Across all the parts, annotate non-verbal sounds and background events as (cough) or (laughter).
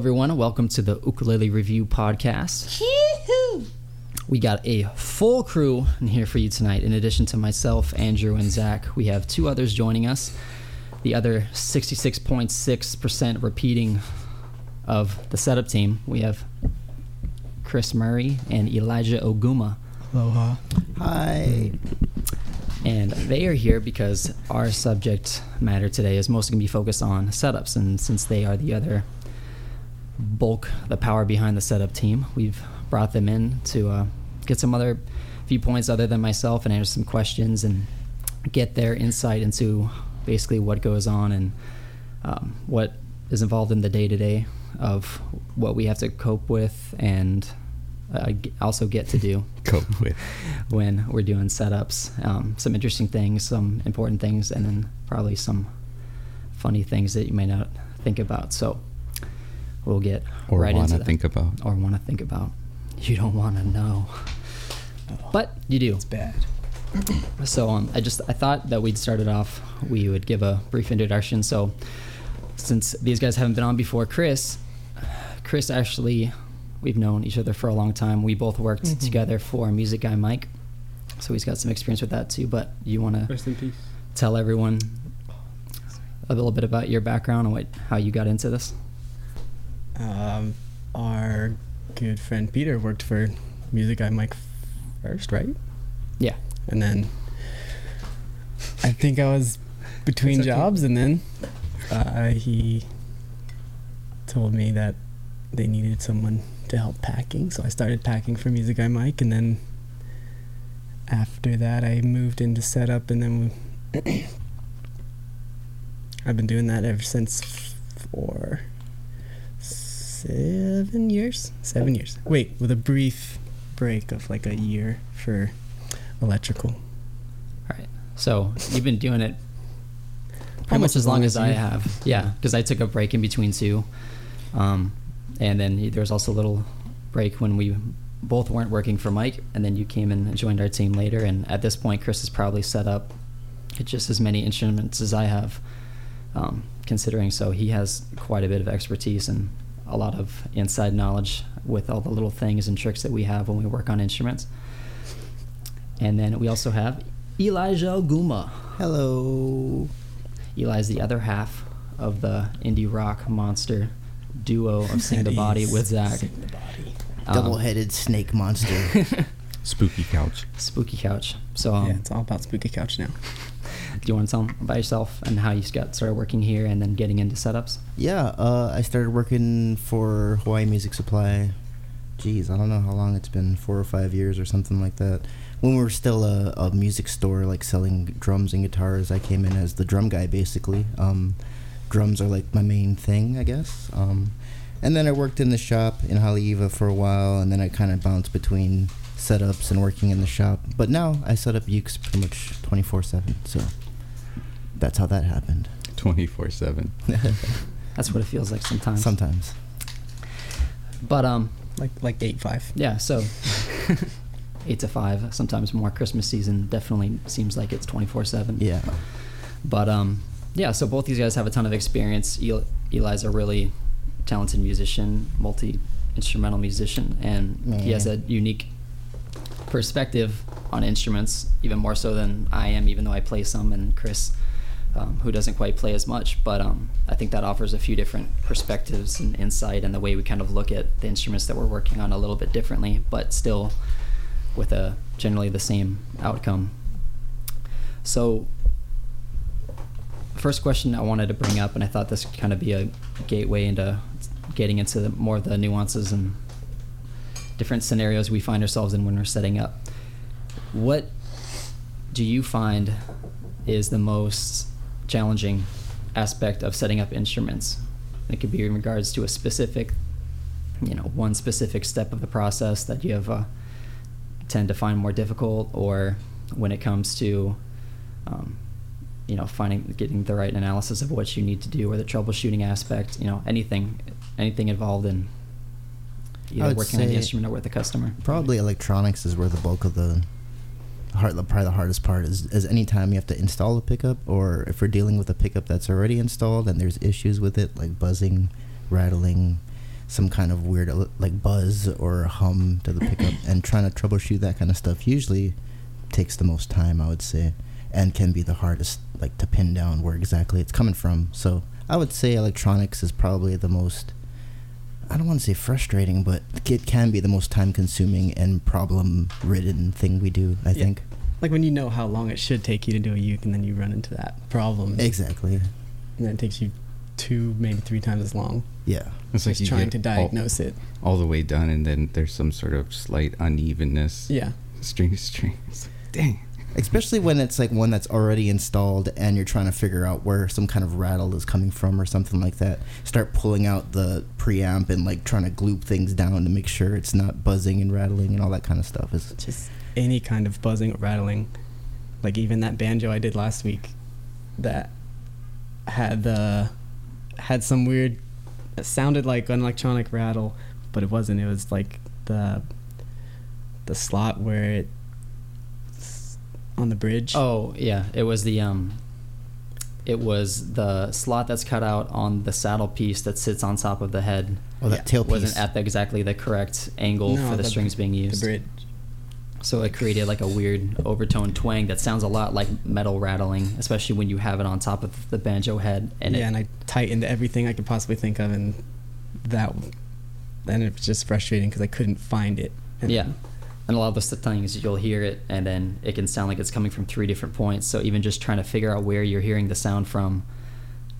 everyone. Welcome to the Ukulele Review Podcast. We got a full crew in here for you tonight. In addition to myself, Andrew, and Zack, we have two others joining us. The other 66.6% repeating of the setup team. We have Chris Murray and Elijah Oguma. Aloha. Hi. And they are here because our subject matter today is mostly going to be focused on setups. And since they are the other bulk, the power behind the setup team, we've brought them in to uh, get some other viewpoints other than myself and answer some questions and get their insight into basically what goes on and um, what is involved in the day to day of what we have to cope with and uh, also get to do (laughs) Cope with. (laughs) when we're doing setups. Um, some interesting things, some important things, and then probably some funny things that you may not think about. So we'll get Or right wanna into that. think about. Or want to think about. You don't want to know, but you do. It's bad. (clears throat) So um, I just I thought that we'd start it off. We would give a brief introduction. So since these guys haven't been on before, Chris, Chris actually, we've known each other for a long time. We both worked Mm-hmm. together for Music Guy Mike, so he's got some experience with that too. But you want to Rest in peace. tell everyone a little bit about your background and what how you got into this? Um, our good friend Peter worked for Music Guy Mike first, right? Yeah. And then I think I was between jobs, and then uh, he told me that they needed someone to help packing, so I started packing for Music Guy Mike, and then after that I moved into setup, and then we (clears throat) I've been doing that ever since for seven years. Seven years. Wait, with a brief break of like a year for electrical. All right. So you've been doing it (laughs) pretty Almost much as long as I have. Yeah, because I took a break in between two, um, and then there was also a little break when we both weren't working for Mike, and then you came in and joined our team later. And at this point, Chris has probably set up just as many instruments as I have, um, considering. So he has quite a bit of expertise and a lot of inside knowledge with all the little things and tricks that we have when we work on instruments. And then we also have Elijah Oguma. Hello. Eli's the other half of the indie rock monster duo of (laughs) Sing the Body with Zack. Sing the Body. Um, Double-headed snake monster. (laughs) Spooky couch. Spooky Couch. So, um, yeah, it's all about Spooky Couch now. Do you want to tell them about yourself and how you got started working here and then getting into setups? yeah, uh, I started working for Hawaii Music Supply. Geez, I don't know how long it's been, four or five years or something like that. When we were still a, a music store, like selling drums and guitars, I came in as the drum guy, basically. Um, drums are like my main thing, I guess. Um, and then I worked in the shop in Haleiwa for a while, and then I kind of bounced between setups and working in the shop. But now I set up Ukes pretty much 24 7, so that's how that happened. 24 7. (laughs) That's what it feels like sometimes. Sometimes. But um, Like like eight five. yeah. So (laughs) eight to five, sometimes more. Christmas season definitely seems like it's twenty four seven. Yeah. But um, yeah, so both these guys have a ton of experience. Eli, Eli's a really talented musician, multi instrumental musician, and he has a unique perspective on instruments, even more so than I am, even though I play some, and Chris, um, who doesn't quite play as much. But um, I think that offers a few different perspectives and insight, and the way we kind of look at the instruments that we're working on a little bit differently, but still with a generally the same outcome. So first question I wanted to bring up, and I thought this could kind of be a gateway into getting into the, more of the nuances and different scenarios we find ourselves in when we're setting up. What do you find is the most challenging aspect of setting up instruments? It could be in regards to a specific, you know, one specific step of the process that you have uh, tend to find more difficult, or when it comes to um, you know finding getting the right analysis of what you need to do or the troubleshooting aspect you know anything anything involved in either working on the instrument or with the customer Probably electronics is where the bulk of the hard, probably the hardest part is. Is any time you have to install a pickup, or if we're dealing with a pickup that's already installed and there's issues with it, like buzzing, rattling, some kind of weird like buzz or hum to the pickup, (coughs) and trying to troubleshoot that kind of stuff usually takes the most time, I would say, and can be the hardest like to pin down where exactly it's coming from. So I would say electronics is probably the most I don't want to say frustrating, but it can be the most time consuming and problem ridden thing we do, I Yeah. think. Like when you know how long it should take you to do a uke, and then you run into that problem, Exactly. and then it takes you two, maybe three times as long. Yeah. It's like just you trying to diagnose it. all, all the way done, and then there's some sort of slight unevenness. Yeah. String to string. It's like, dang. Especially when it's like one that's already installed and you're trying to figure out where some kind of rattle is coming from or something like that. Start pulling out the preamp and like trying to gloop things down to make sure it's not buzzing and rattling and all that kind of stuff. Is Just any kind of buzzing or rattling. Like even that banjo I did last week that had the had some weird it sounded like an electronic rattle, but it wasn't. It was like the the slot where it on the bridge. Oh yeah, it was the um, it was the slot that's cut out on the saddle piece that sits on top of the head. oh that Yeah, tailpiece. Wasn't at the, exactly the correct angle No, for the, the- strings being used. the used. bridge. So it created like a weird overtone twang that sounds a lot like metal rattling, especially when you have it on top of the banjo head. And yeah, it, and I tightened everything I could possibly think of, and that then it was just frustrating because I couldn't find it. And yeah. And a lot of those things you'll hear it, and then it can sound like it's coming from three different points. So even just trying to figure out where you're hearing the sound from,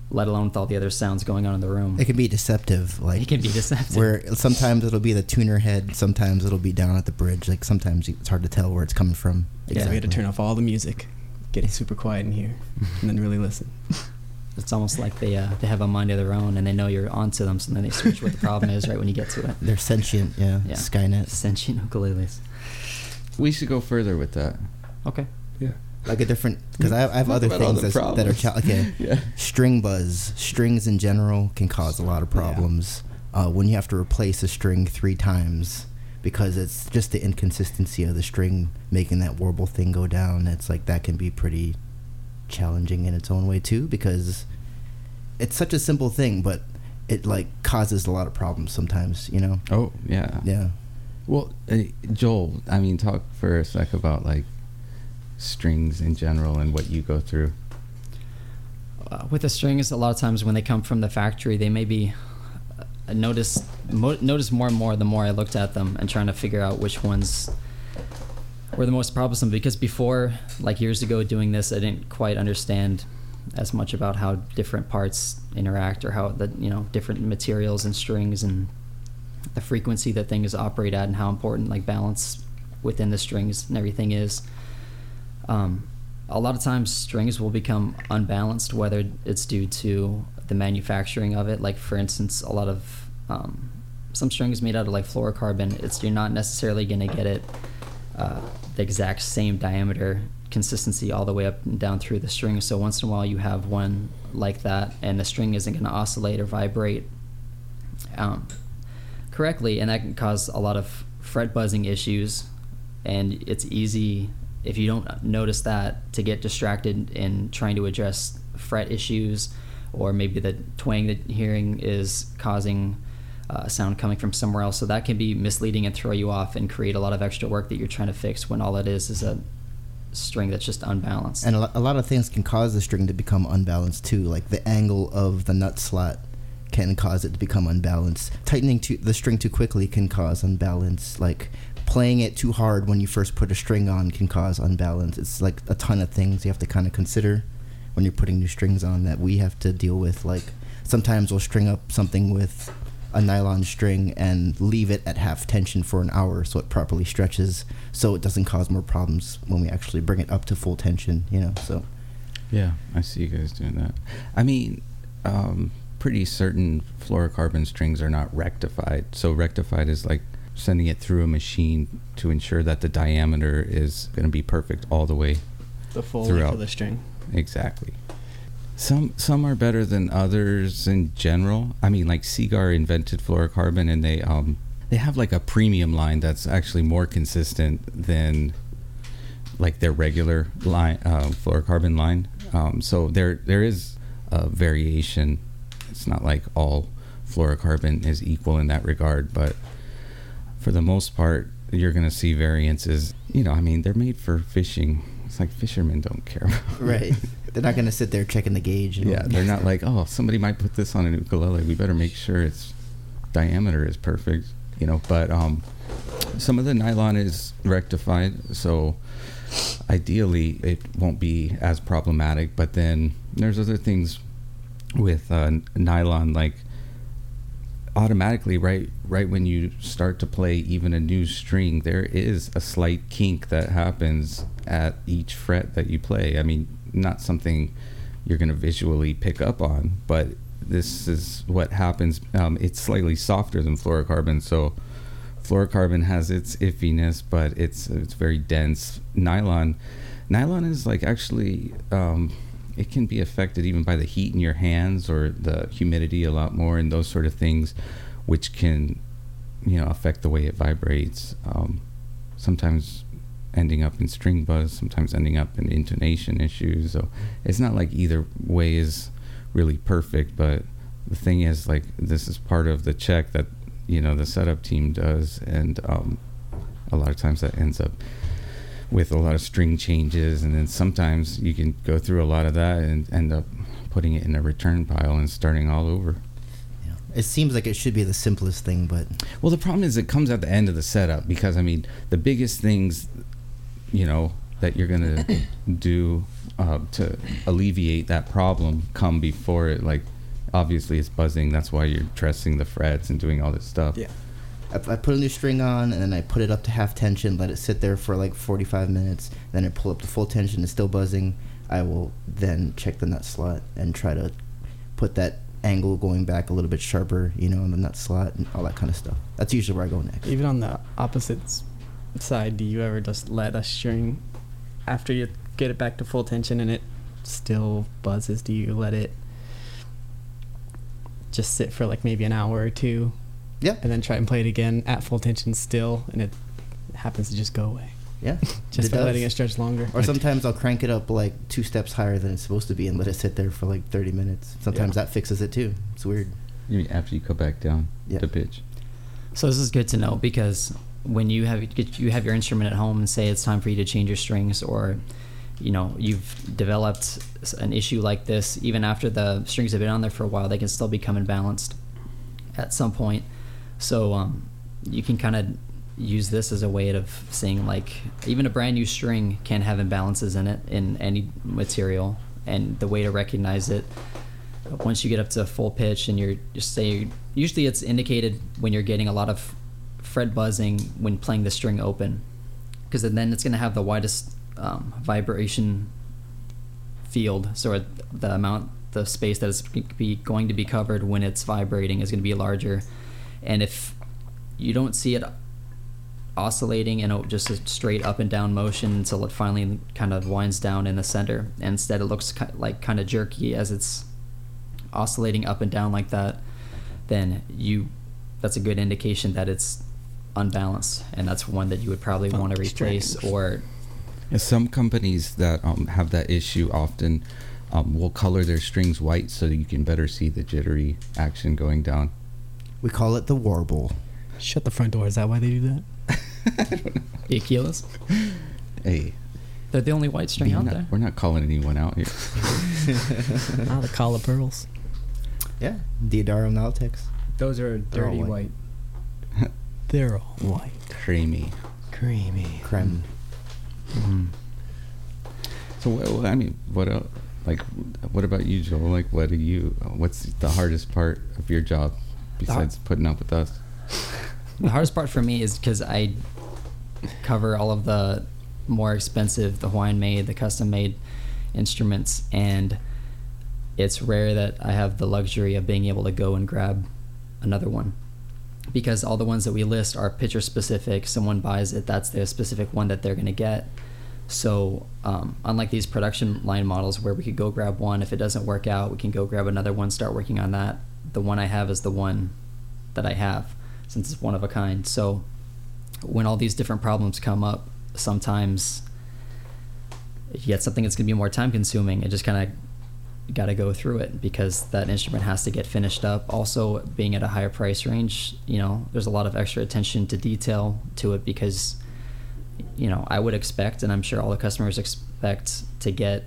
let alone with all the other sounds going on in the room, it can be deceptive. Like it can be deceptive. where sometimes it'll be the tuner head, sometimes it'll be down at the bridge. Like sometimes it's hard to tell where it's coming from. Yeah, we had to turn off all the music, get it super quiet in here, and then really listen. (laughs) It's almost like they uh, they have a mind of their own, and they know you're onto them, so then they switch what the problem is right when you get to it. They're sentient, yeah. Yeah. Skynet. Sentient ukuleles. We should go further with that. Okay. Yeah. Like a different, because I, I have other things the that are cha- okay. (laughs) Yeah. String buzz, strings in general can cause a lot of Yeah. problems. Uh, when you have to replace a string three times because it's just the inconsistency of the string making that warble thing go down. It's like that can be pretty challenging in its own way too because it's such a simple thing, but it like causes a lot of problems sometimes. You know? Oh yeah. Yeah. Well, uh, Joel, I mean, talk for a sec about like strings in general and what you go through. Uh, with the strings, a lot of times when they come from the factory, they may be uh, notice mo- notice more and more the more I looked at them and trying to figure out which ones were the most troublesome. Because before, like years ago, doing this, I didn't quite understand as much about how different parts interact or how the you know different materials and strings and the frequency that things operate at and how important like balance within the strings and everything is. Um, a lot of times strings will become unbalanced whether it's due to the manufacturing of it like for instance a lot of um, some strings made out of like fluorocarbon it's you're not necessarily going to get it uh, the exact same diameter consistency all the way up and down through the string. So once in a while you have one like that and the string isn't going to oscillate or vibrate um, correctly and that can cause a lot of fret buzzing issues. And it's easy if you don't notice that to get distracted in trying to address fret issues or maybe the twang that hearing is causing uh, sound coming from somewhere else. So that can be misleading and throw you off and create a lot of extra work that you're trying to fix when all it is is a string that's just unbalanced And a, lot of things can cause the string to become unbalanced too. Like the angle of the nut slot can cause it to become unbalanced. Tightening the string too quickly can cause unbalance. Like playing it too hard when you first put a string on can cause unbalance. It's like a ton of things you have to kind of consider when you're putting new strings on that we have to deal with. Like sometimes we'll string up something with a nylon string and leave it at half tension for an hour so it properly stretches so it doesn't cause more problems when we actually bring it up to full tension, you know. So Yeah, I see you guys doing that. I mean, um, pretty certain fluorocarbon strings are not rectified. So rectified is like sending it through a machine to ensure that the diameter is going to be perfect all the way. The full length Throughout. of the string. Exactly. Some some are better than others in general. I mean, like Seaguar invented fluorocarbon, and they um they have like a premium line that's actually more consistent than like their regular line uh, fluorocarbon line. Um, so there there is a variation. It's not like all fluorocarbon is equal in that regard, but for the most part, you're going to see variances. You know, I mean, they're made for fishing. It's like fishermen don't care. about- Right. (laughs) They're not gonna sit there checking the gauge. And Yeah, they're not like, oh, somebody might put this on an ukulele. We better make sure its diameter is perfect. You know, but um, some of the nylon is rectified, so ideally it won't be as problematic. But then there's other things with uh, nylon, like automatically right right when you start to play even a new string there is a slight kink that happens at each fret that you play i mean not something you're going to visually pick up on but this is what happens um, it's slightly softer than fluorocarbon so fluorocarbon has its iffiness but it's it's very dense nylon. Nylon is like actually um, it can be affected even by the heat in your hands or the humidity a lot more and those sort of things which can you know affect the way it vibrates um, sometimes ending up in string buzz sometimes ending up in intonation issues so it's not like either way is really perfect but the thing is like this is part of the check that you know the setup team does and um, a lot of times that ends up with a lot of string changes and then sometimes you can go through a lot of that and end up putting it in a return pile and starting all over Yeah. It seems like it should be the simplest thing, but well the problem is it comes at the end of the setup because i mean the biggest things you know that you're gonna (coughs) do uh, to alleviate that problem come before it like obviously it's buzzing that's why you're dressing the frets and doing all this stuff Yeah. I, I put a new string on and then I put it up to half tension, let it sit there for like 45 minutes. Then I pull up the full tension, it's still buzzing. I will then check the nut slot and try to put that angle going back a little bit sharper, you know, in the nut slot and all that kind of stuff. That's usually where I go next. Even on the opposite side, do you ever just let a string after you get it back to full tension and it still buzzes? Do you let it just sit for like maybe an hour or two Yeah, and then try and play it again at full tension still and it happens to just go away? yeah. (laughs) Just by does. letting it stretch longer. Or sometimes I'll crank it up like two steps higher than it's supposed to be and let it sit there for like 30 minutes. Sometimes Yeah. that fixes it too. It's weird. You mean after you cut back down Yeah. the pitch So this is good to know because when you have you have your instrument at home and say it's time for you to change your strings or you know you've developed an issue like this even after the strings have been on there for a while they can still become imbalanced at some point. So um, you can kind of use this as a way of seeing like even a brand new string can have imbalances in it in any material and the way to recognize it once you get up to full pitch and you're just say usually it's indicated when you're getting a lot of fret buzzing when playing the string open because then it's going to have the widest um, vibration field so the amount the space that is be going to be covered when it's vibrating is going to be larger and if you don't see it oscillating in a, just a straight up and down motion until it finally kind of winds down in the center. And instead, it looks like kind of jerky as it's oscillating up and down like that. Then you, that's a good indication that it's unbalanced, and that's one that you would probably want to replace or Some companies that um, have that issue often um, will color their strings white so that you can better see the jittery action going down. We call it the warble. Shut the front door. Is that why they do that? (laughs) the Aquilas. Hey, They're the only white string we're out not, there. we're not calling anyone out here. ah, the collar pearls. Yeah, Deodaro Nautics. Those are They're dirty white. white. (laughs) They're all white. Creamy. Creamy. Creme. Mm-hmm. So I mean, what else? Like, what about you, Joel? Like, what do you? What's the hardest part of your job besides putting up with us? (laughs) The hardest part for me is because I cover all of the more expensive, the Hawaiian made, the custom made instruments, and it's rare that I have the luxury of being able to go and grab another one. Because all the ones that we list are picture specific. Someone buys it, that's the specific one that they're going to get. So, um, unlike these production line models where we could go grab one, if it doesn't work out, we can go grab another one, start working on that. The one I have is the one that I have since it's one of a kind. So, when all these different problems come up, sometimes if you get something that's going to be more time consuming, it just kind of got to go through it because that instrument has to get finished up. Also, being at a higher price range, you know, there's a lot of extra attention to detail to it because, you know, I would expect, and I'm sure all the customers expect to get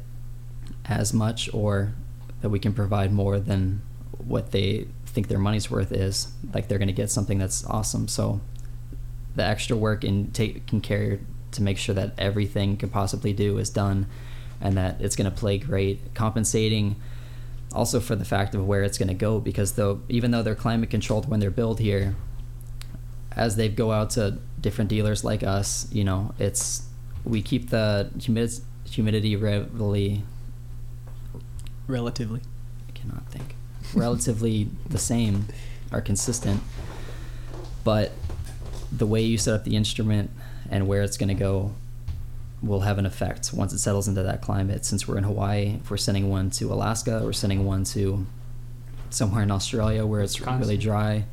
as much or that we can provide more than what they think their money's worth is. Like they're going to get something that's awesome. So the extra work take can carry to make sure that everything could possibly do is done and that it's going to play great. Compensating also for the fact of where it's going to go because though even though they're climate controlled when they're built here as they go out to different dealers like us you know it's we keep the humid- humidity really Relatively. I cannot think. Relatively the same are consistent. But the way you set up the instrument and where it's going to go will have an effect once it settles into that climate. Since we're in Hawaii, if we're sending one to Alaska or sending one to somewhere in Australia where it's Wisconsin. really dry,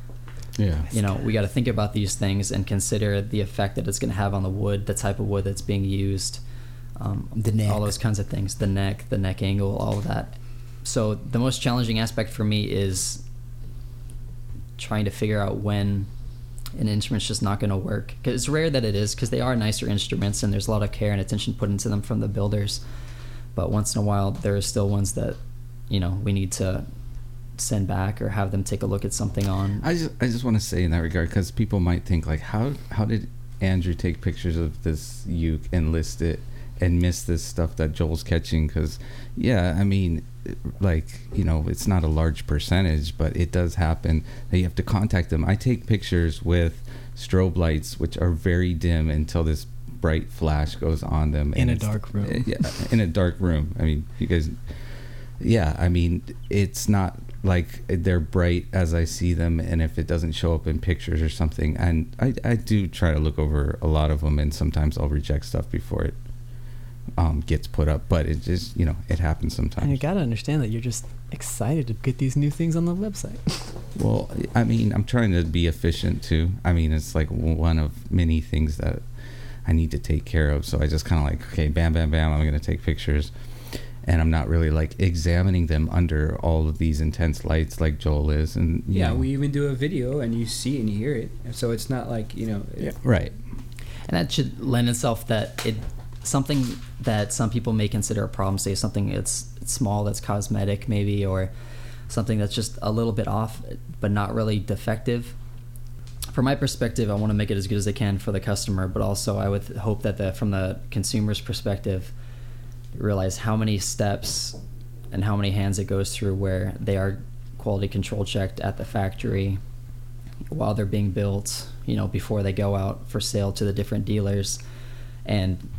Yeah. you know, we got to think about these things and consider the effect that it's going to have on the wood, the type of wood that's being used, um, The neck. all those kinds of things, the neck, the neck angle, all of that. So the most challenging aspect for me is trying to figure out when an instrument's just not going to work. 'Cause it's rare that it is because they are nicer instruments and there's a lot of care and attention put into them from the builders. But once in a while, there are still ones that, you know, we need to send back or have them take a look at something on. I just I just want to say in that regard because people might think like how how did Andrew take pictures of this uke and list it and miss this stuff that Joel's catching because yeah I mean like you know it's not a large percentage but it does happen that you have to contact them. I take pictures with strobe lights which are very dim until this bright flash goes on them In a dark room. (laughs) yeah in a dark room I mean you guys yeah i mean it's not like they're bright as i see them and if it doesn't show up in pictures or something and i, I do try to look over a lot of them and sometimes i'll reject stuff before it um, gets put up but it just you know it happens sometimes. And you gotta understand that you're just excited to get these new things on the website. (laughs) well i mean i'm trying to be efficient too i mean it's like one of many things that i need to take care of so i just kind of like okay bam bam bam i'm going to take pictures and i'm not really like examining them under all of these intense lights like joel is and Yeah, know, we even do a video and you see and you hear it. So it's not like, you know, Yeah. right and that should lend itself that it something that some people may consider a problem say something it's small that's cosmetic maybe or something that's just a little bit off but not really defective from my perspective i want to make it as good as i can for the customer but also i would hope that the, from the consumer's perspective realize how many steps and how many hands it goes through where they are quality control checked at the factory while they're being built, you know, before they go out for sale to the different dealers. And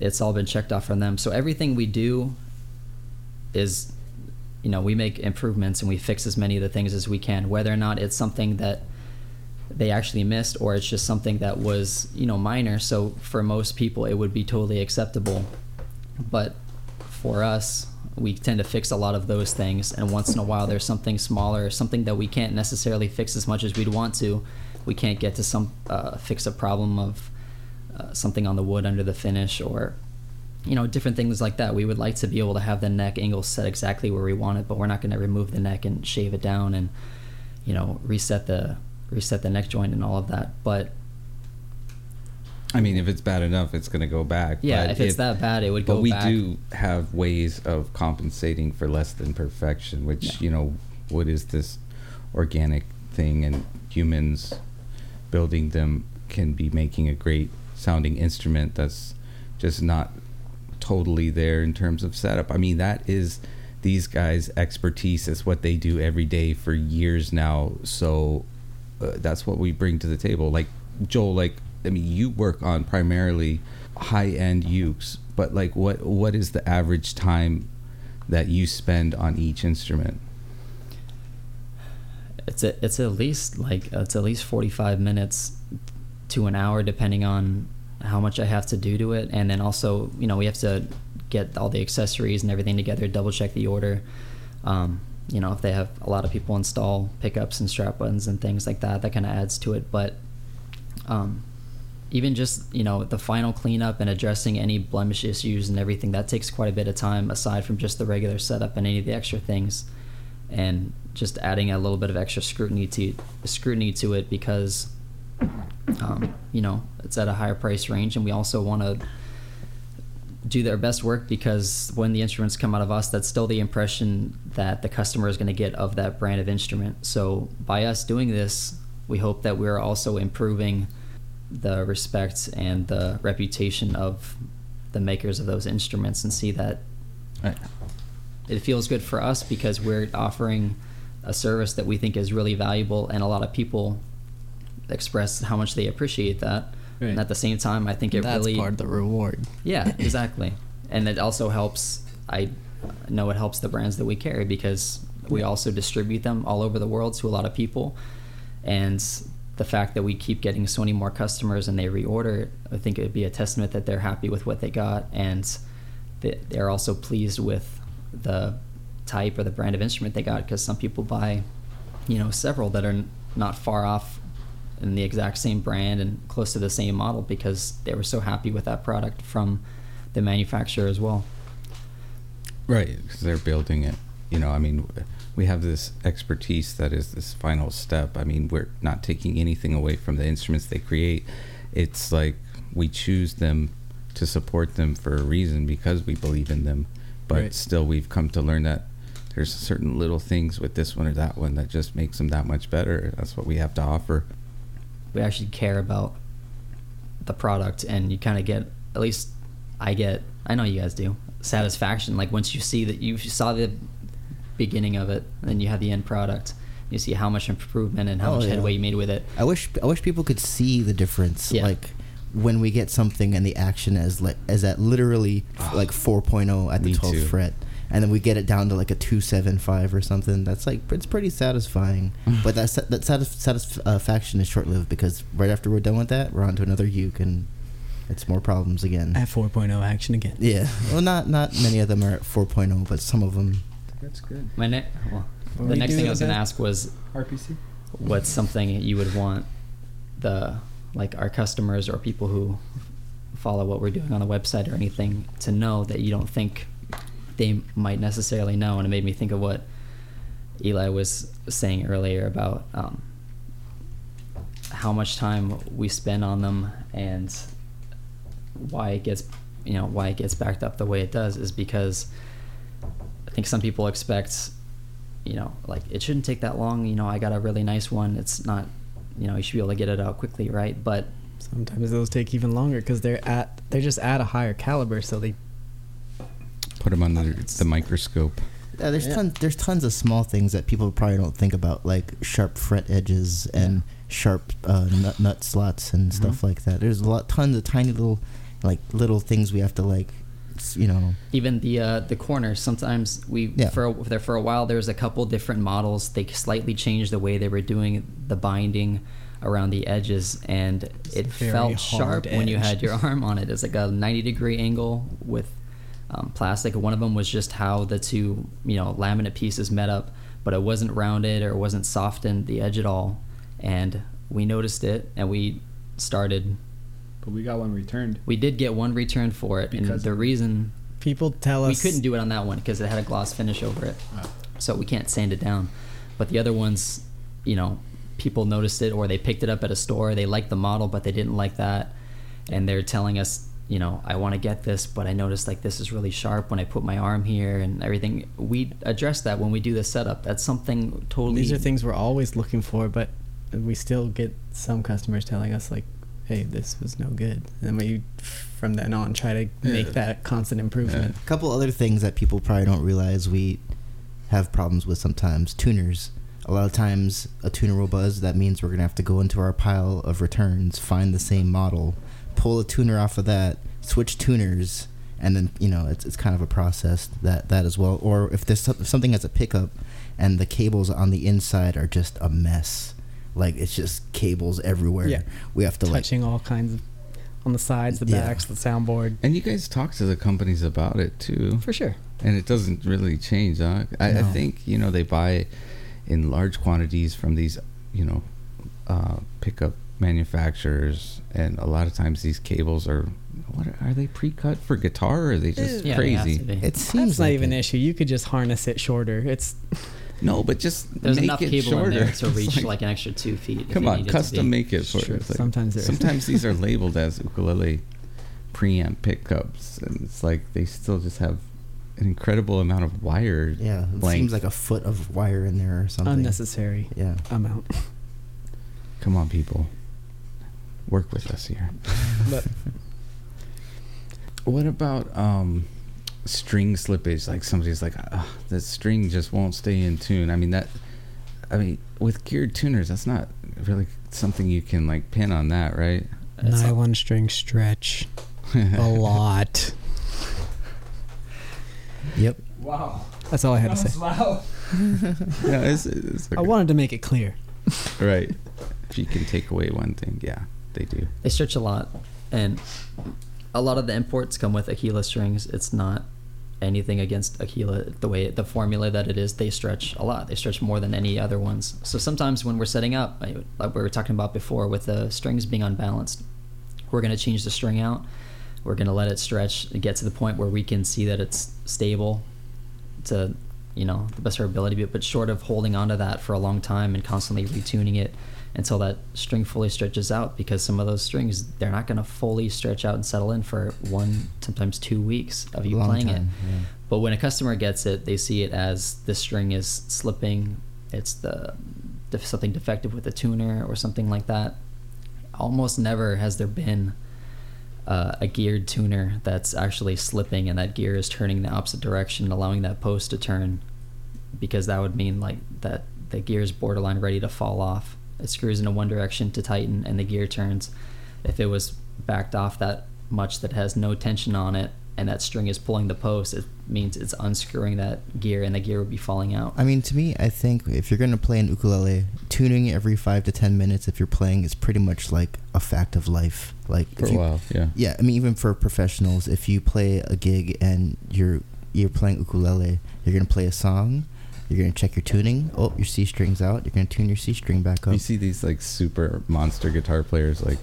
it's all been checked off from them. So everything we do is, you know, we make improvements and we fix as many of the things as we can, whether or not it's something that they actually missed or it's just something that was, you know, minor. So for most people, it would be totally acceptable. But for us, we tend to fix a lot of those things. And once in a while, there's something smaller, something that we can't necessarily fix as much as we'd want to. We can't get to some uh, fix a problem of uh, something on the wood under the finish or you know different things like that. We would like to be able to have the neck angle set exactly where we want it, but we're not going to remove the neck and shave it down and you know reset the reset the neck joint and all of that. But i mean if it's bad enough it's going to go back yeah, but if it's that bad, it would go. but we back. do have ways of compensating for less than perfection which Yeah. you know what is this organic thing and humans building them can be making a great sounding instrument that's just not totally there in terms of setup. I mean that is these guys expertise is what they do every day for years now. So uh, that's what we bring to the table. Like joel like i mean you work on primarily high end ukes but like what what is the average time that you spend on each instrument? It's a, it's at least like it's at least 45 minutes to an hour depending on how much I have to do to it. And then also you know we have to get all the accessories and everything together double check the order. Um, you know if they have a lot of people install pickups and strap buttons and things like that that kind of adds to it. But um, even just you know the final cleanup and addressing any blemish issues and everything that takes quite a bit of time aside from just the regular setup and any of the extra things. And just adding a little bit of extra scrutiny to scrutiny to it because um, you know it's at a higher price range and we also want to do their best work because when the instruments come out of us that's still the impression that the customer is going to get of that brand of instrument so by us doing this we hope that we're also improving the respect and the reputation of the makers of those instruments and see that Right. it feels good for us because we're offering a service that we think is really valuable and a lot of people express how much they appreciate that Right. and at the same time i think it really. That's really part of the reward. yeah (laughs) exactly and it also helps i know it helps the brands that we carry because we also distribute them all over the world to a lot of people and the fact that we keep getting so many more customers and they reorder i think it would be a testament that they're happy with what they got and that they're also pleased with the type or the brand of instrument they got because some people buy you know several that are not far off in the exact same brand and close to the same model because they were so happy with that product from the manufacturer as well Right, because they're building it. You know, I mean, we have this expertise that is this final step. I mean, we're not taking anything away from the instruments they create. It's like we choose them to support them for a reason because we believe in them. But Right. still, we've come to learn that there's certain little things with this one or that one that just makes them that much better. That's what we have to offer. We actually care about the product and you kind of get at least i get i know you guys do satisfaction like once you see that you saw the beginning of it and then you have the end product you see how much improvement and how Oh, much yeah. headway you made with it I wish I wish people could see the difference. Yeah. Like when we get something and the action is like is at literally ah. like 4.0 at the Me 12th too. fret, and then we get it down to like a 275 or something. That's like it's pretty satisfying. Mm. but that that satis- satisfaction uh, is short lived because right after we're done with that, we're on to another uke and it's more problems again. At 4.0 action again. yeah. Well, not not many of them are at 4.0, but some of them. That's good. my ne- well, What the next thing i was going to ask was RPC. what's something you would want the like our customers or people who follow what we're doing on the website or anything to know that you don't think they might necessarily know and it made me think of what eli was saying earlier about um, how much time we spend on them and why it gets you know why it gets backed up the way it does is because I think some people expect, you know, like it shouldn't take that long. You know, I got a really nice one. It's not, you know, you should be able to get it out quickly, right? But Sometimes those take even longer because they're at they're just at a higher caliber, so they Put them under It's- the microscope. Yeah, there's Yeah. tons. There's tons of small things that people probably don't think about, like sharp fret edges and sharp uh, nut nut slots and Mm-hmm. stuff like that. There's a lot, tons of tiny little, like little things we have to like, you know. even the uh, the corners, sometimes we Yeah. for a, there for a while there was a couple different models. They slightly changed the way they were doing the binding around the edges, and it felt hard sharp when you had your arm on it. It's like a 90 degree angle with um, plastic. One of them was just how the two you know laminate pieces met up, but it wasn't rounded or it wasn't softened the edge at all. And we noticed it, and we started. But we got one returned. We did get one return for it, and Because the reason people tell us we couldn't do it on that one because it had a gloss finish over it, so we can't sand it down. But the other ones, you know, people noticed it or they picked it up at a store. They liked the model, but they didn't like that, and they're telling us, you know, I want to get this, but I noticed like this is really sharp when I put my arm here and everything. We address that when we do the setup. That's something totally. These are things we're always looking for, but we still get some customers telling us like, "Hey, this was no good," and we, from then on, try to make Yeah. that constant improvement. A couple other things that people probably don't realize we have problems with sometimes. Tuners. A lot of times, a tuner will buzz. That means we're gonna have to go into our pile of returns, find the same model, pull a tuner off of that, switch tuners, and then you know it's it's kind of a process that that as well. Or if there's if something has a pickup, and the cables on the inside are just a mess, like it's just cables everywhere. Yeah. We have to like Touching all kinds of on the sides, the Yeah. backs, the soundboard. And you guys talk to the companies about it too. For sure. And it doesn't really change, huh? I, I think, you know, they buy in large quantities from these, you know, uh, pickup manufacturers, and a lot of times these cables are what are, are they pre-cut for guitar or are they just Yeah, crazy? to. It seems That's not like even it. an issue. You could just harness it shorter. It's No, but just (laughs) There's make enough it cable shorter. in there to (laughs) reach like, an extra two feet. come on, need it custom make it for True. it. It's like- Sometimes there is. sometimes these are (laughs) labeled as ukulele preamp pickups, and it's like they still just have an incredible amount of wire. Yeah, it length. seems like a foot of wire in there or something. unnecessary Yeah. amount. Come on, people, work with us here. (laughs) But What about um, string slippage? Like somebody's like, ah, the string just won't stay in tune. I mean that. I mean, with geared tuners, that's not really something you can like pin on that, right? It's all- nylon string stretch (laughs) a lot. Yep. Wow. That's all I had to say. Wow. yeah, (laughs) it's, it's I wanted to make it clear. right. If you can take away one thing, yeah, they do. They stretch a lot, and a lot of the imports come with Aquila strings. It's not anything against Aquila. The way the formula that it is, they stretch a lot. They stretch more than any other ones. So sometimes when we're setting up, like we were talking about before, with the strings being unbalanced, we're gonna change the string out. We're gonna let it stretch and get to the point where we can see that it's stable to you know the best of our ability but short of holding on to that for a long time and constantly retuning it until that string fully stretches out because some of those strings they're not going to fully stretch out and settle in for one sometimes two weeks of you Long playing it yeah. but when a customer gets it they see it as the string is slipping it's the something defective with the tuner or something like that almost never has there been uh, a geared tuner that's actually slipping and that gear is turning the opposite direction, allowing that post to turn, because that would mean like that the gear is borderline ready to fall off. It screws in a one direction to tighten and the gear turns. If it was backed off that much that has no tension on it and that string is pulling the post, it means it's unscrewing that gear and the gear would be falling out. I mean, to me, I think if you're gonna play an ukulele, tuning every five to ten minutes if you're playing is pretty much like a fact of life. Like For if a you, while, yeah. Yeah, I mean, even for professionals, if you play a gig and you're you're playing ukulele, you're gonna play a song, you're gonna check your tuning. Oh, your C string's out. You're gonna tune your C string back up. You see these like super monster guitar players like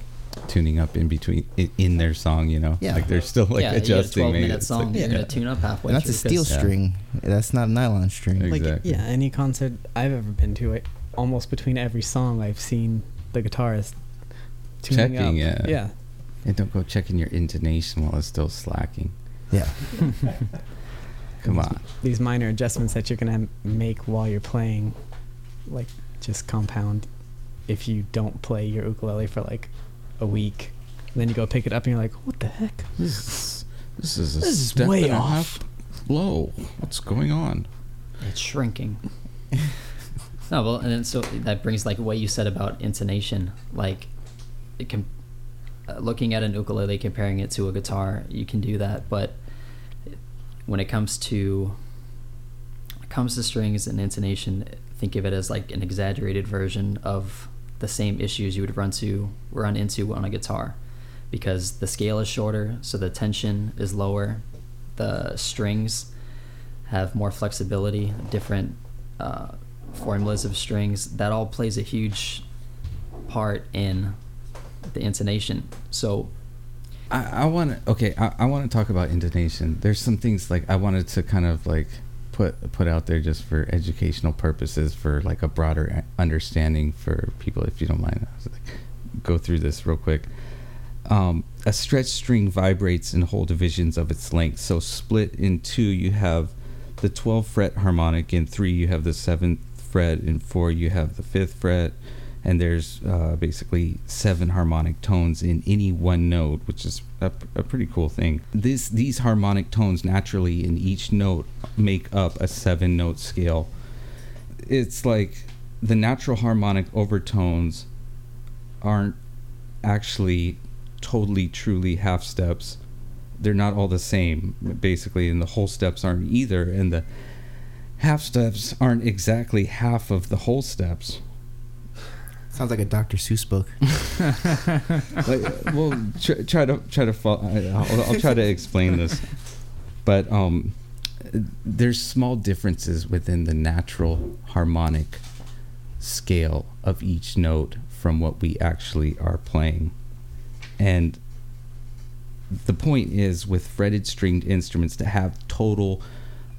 tuning up in between in, in their song, you know? Yeah. Like they're still like yeah, adjusting. you get a twelve minute song, like- you're yeah. going to tune up halfway and that's a through 'cause- steel Yeah. string. That's not a nylon string. Ex- Like Exactly. yeah, any concert I've ever been to, it almost between every song I've seen the guitarist tuning Checking, up. yeah. Yeah. And don't go checking your intonation while it's still slacking. Yeah. (laughs) (laughs) Come on. These minor adjustments that you're gonna make while you're playing, like just compound. If you don't play your ukulele for like a week, then you go pick it up and you're like, what the heck? This, this is a This is step way and a off. half low. What's going on? It's shrinking. no, well, and then so that brings like what you said about intonation. Like, it can uh, looking at an ukulele, comparing it to a guitar, you can do that. But when it comes to it comes to strings and intonation, think of it as like an exaggerated version of the same issues you would run to run into on a guitar, because the scale is shorter, so the tension is lower, the strings have more flexibility, different uh, formulas of strings. That all plays a huge part in the intonation. So I, I want to okay. I, I want to talk about intonation. There's some things like I wanted to kind of like put put out there just for educational purposes, for like a broader understanding for people. If you don't mind, like, go through this real quick. Um, a stretched string vibrates in whole divisions of its length. So split in two, you have the 12th fret harmonic. In three, you have the seventh fret. In four, you have the fifth fret and there's uh, basically seven harmonic tones in any one note, which is a, a pretty cool thing. This these harmonic tones naturally in each note make up a seven note scale. It's like the natural harmonic overtones aren't actually totally truly half steps. They're not all the same basically, and the whole steps aren't either, and the half steps aren't exactly half of the whole steps. Sounds like a Dr. Seuss book. (laughs) like, well, try, try to try to follow, I'll, I'll try to explain this, but um, there's small differences within the natural harmonic scale of each note from what we actually are playing. And the point is with fretted stringed instruments to have total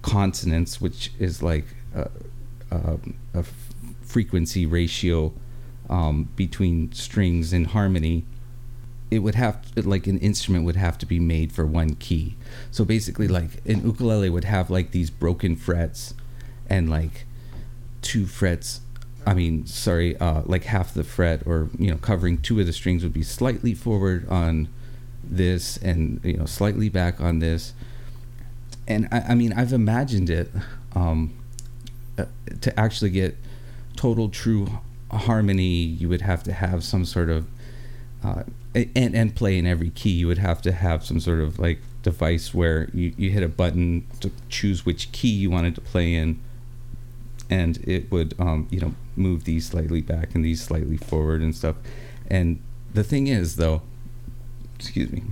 consonance, which is like a frequency ratio um, between strings and harmony. It would have like an instrument would have to be made for one key. So basically, like an ukulele would have like these broken frets and like two frets I mean, sorry, uh, like half the fret, or you know, covering two of the strings would be slightly forward on this, and you know, slightly back on this. And I, I mean, I've imagined it um, uh, to actually get total true harmony. You would have to have some sort of uh, and and play in every key. You would have to have some sort of like device where you, you hit a button to choose which key you wanted to play in and it would um, you know move these slightly back and these slightly forward and stuff and the thing is though excuse me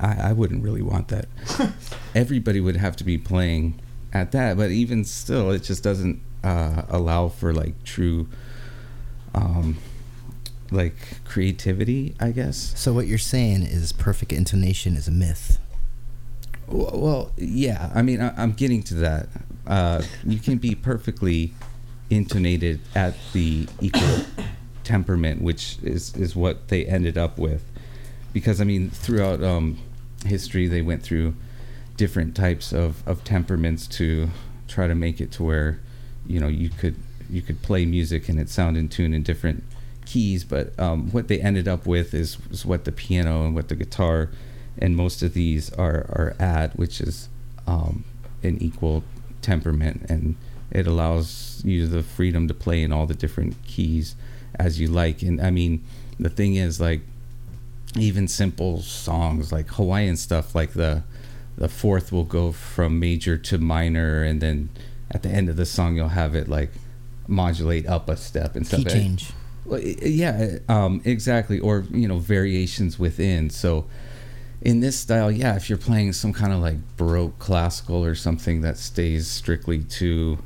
i, I wouldn't really want that (laughs) everybody would have to be playing at that but even still it just doesn't uh, allow for like true um, like creativity i guess So what you're saying is perfect intonation is a myth. Well, well, yeah. I mean, I, I'm getting to that. Uh, you can be perfectly intonated at the equal temperament, which is is what they ended up with. Because I mean, throughout um, history, they went through different types of, of temperaments to try to make it to where you know you could you could play music and it sound in tune in different keys. But um, what they ended up with is, is what the piano and what the guitar and most of these are are at, which is um, an equal temperament, and it allows you the freedom to play in all the different keys as you like. And I mean, the thing is, like, even simple songs like Hawaiian stuff, like the the fourth will go from major to minor, and then at the end of the song, you'll have it like modulate up a step and stuff. Key change. Yeah, um, exactly. Or you know, variations within. So, in this style, yeah, if you're playing some kind of like baroque classical or something that stays strictly to,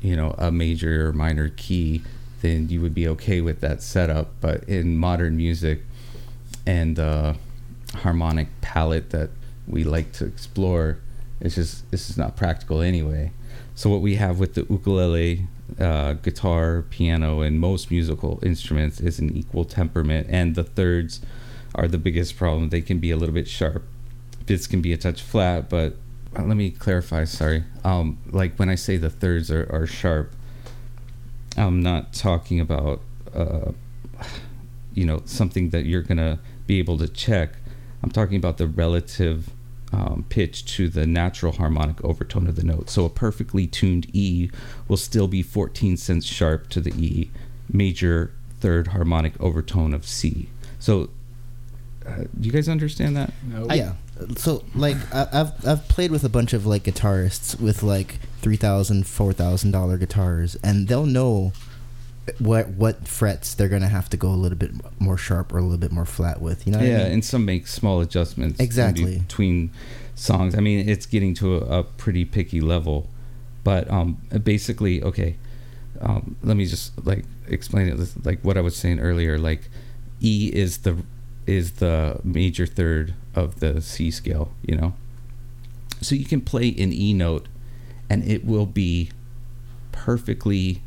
you know, a major or minor key, then you would be okay with that setup. But in modern music and uh, harmonic palette that we like to explore, it's just this is not practical anyway. So what we have with the ukulele, uh, guitar, piano, and most musical instruments is an equal temperament, and the thirds are the biggest problem. They can be a little bit sharp. Fifths can be a touch flat, but uh, let me clarify. Sorry. Um, like when I say the thirds are, are sharp, I'm not talking about uh, you know something that you're gonna be able to check. I'm talking about the relative um, pitch to the natural harmonic overtone of the note. So a perfectly tuned E will still be 14 cents sharp to the E, major third harmonic overtone of C. So uh, do you guys understand that? No. yeah. So like I, I've I've played with a bunch of like guitarists with like three thousand, four thousand dollar guitars, and they'll know what what frets they're gonna have to go a little bit more sharp or a little bit more flat with. You know? Yeah, I mean? and some make small adjustments Exactly. between songs. I mean, it's getting to a, a pretty picky level, but um, basically, okay. Um, let me just like explain it like what I was saying earlier. Like, E is the is the major third of the C scale. You know, so you can play an E note, and it will be perfectly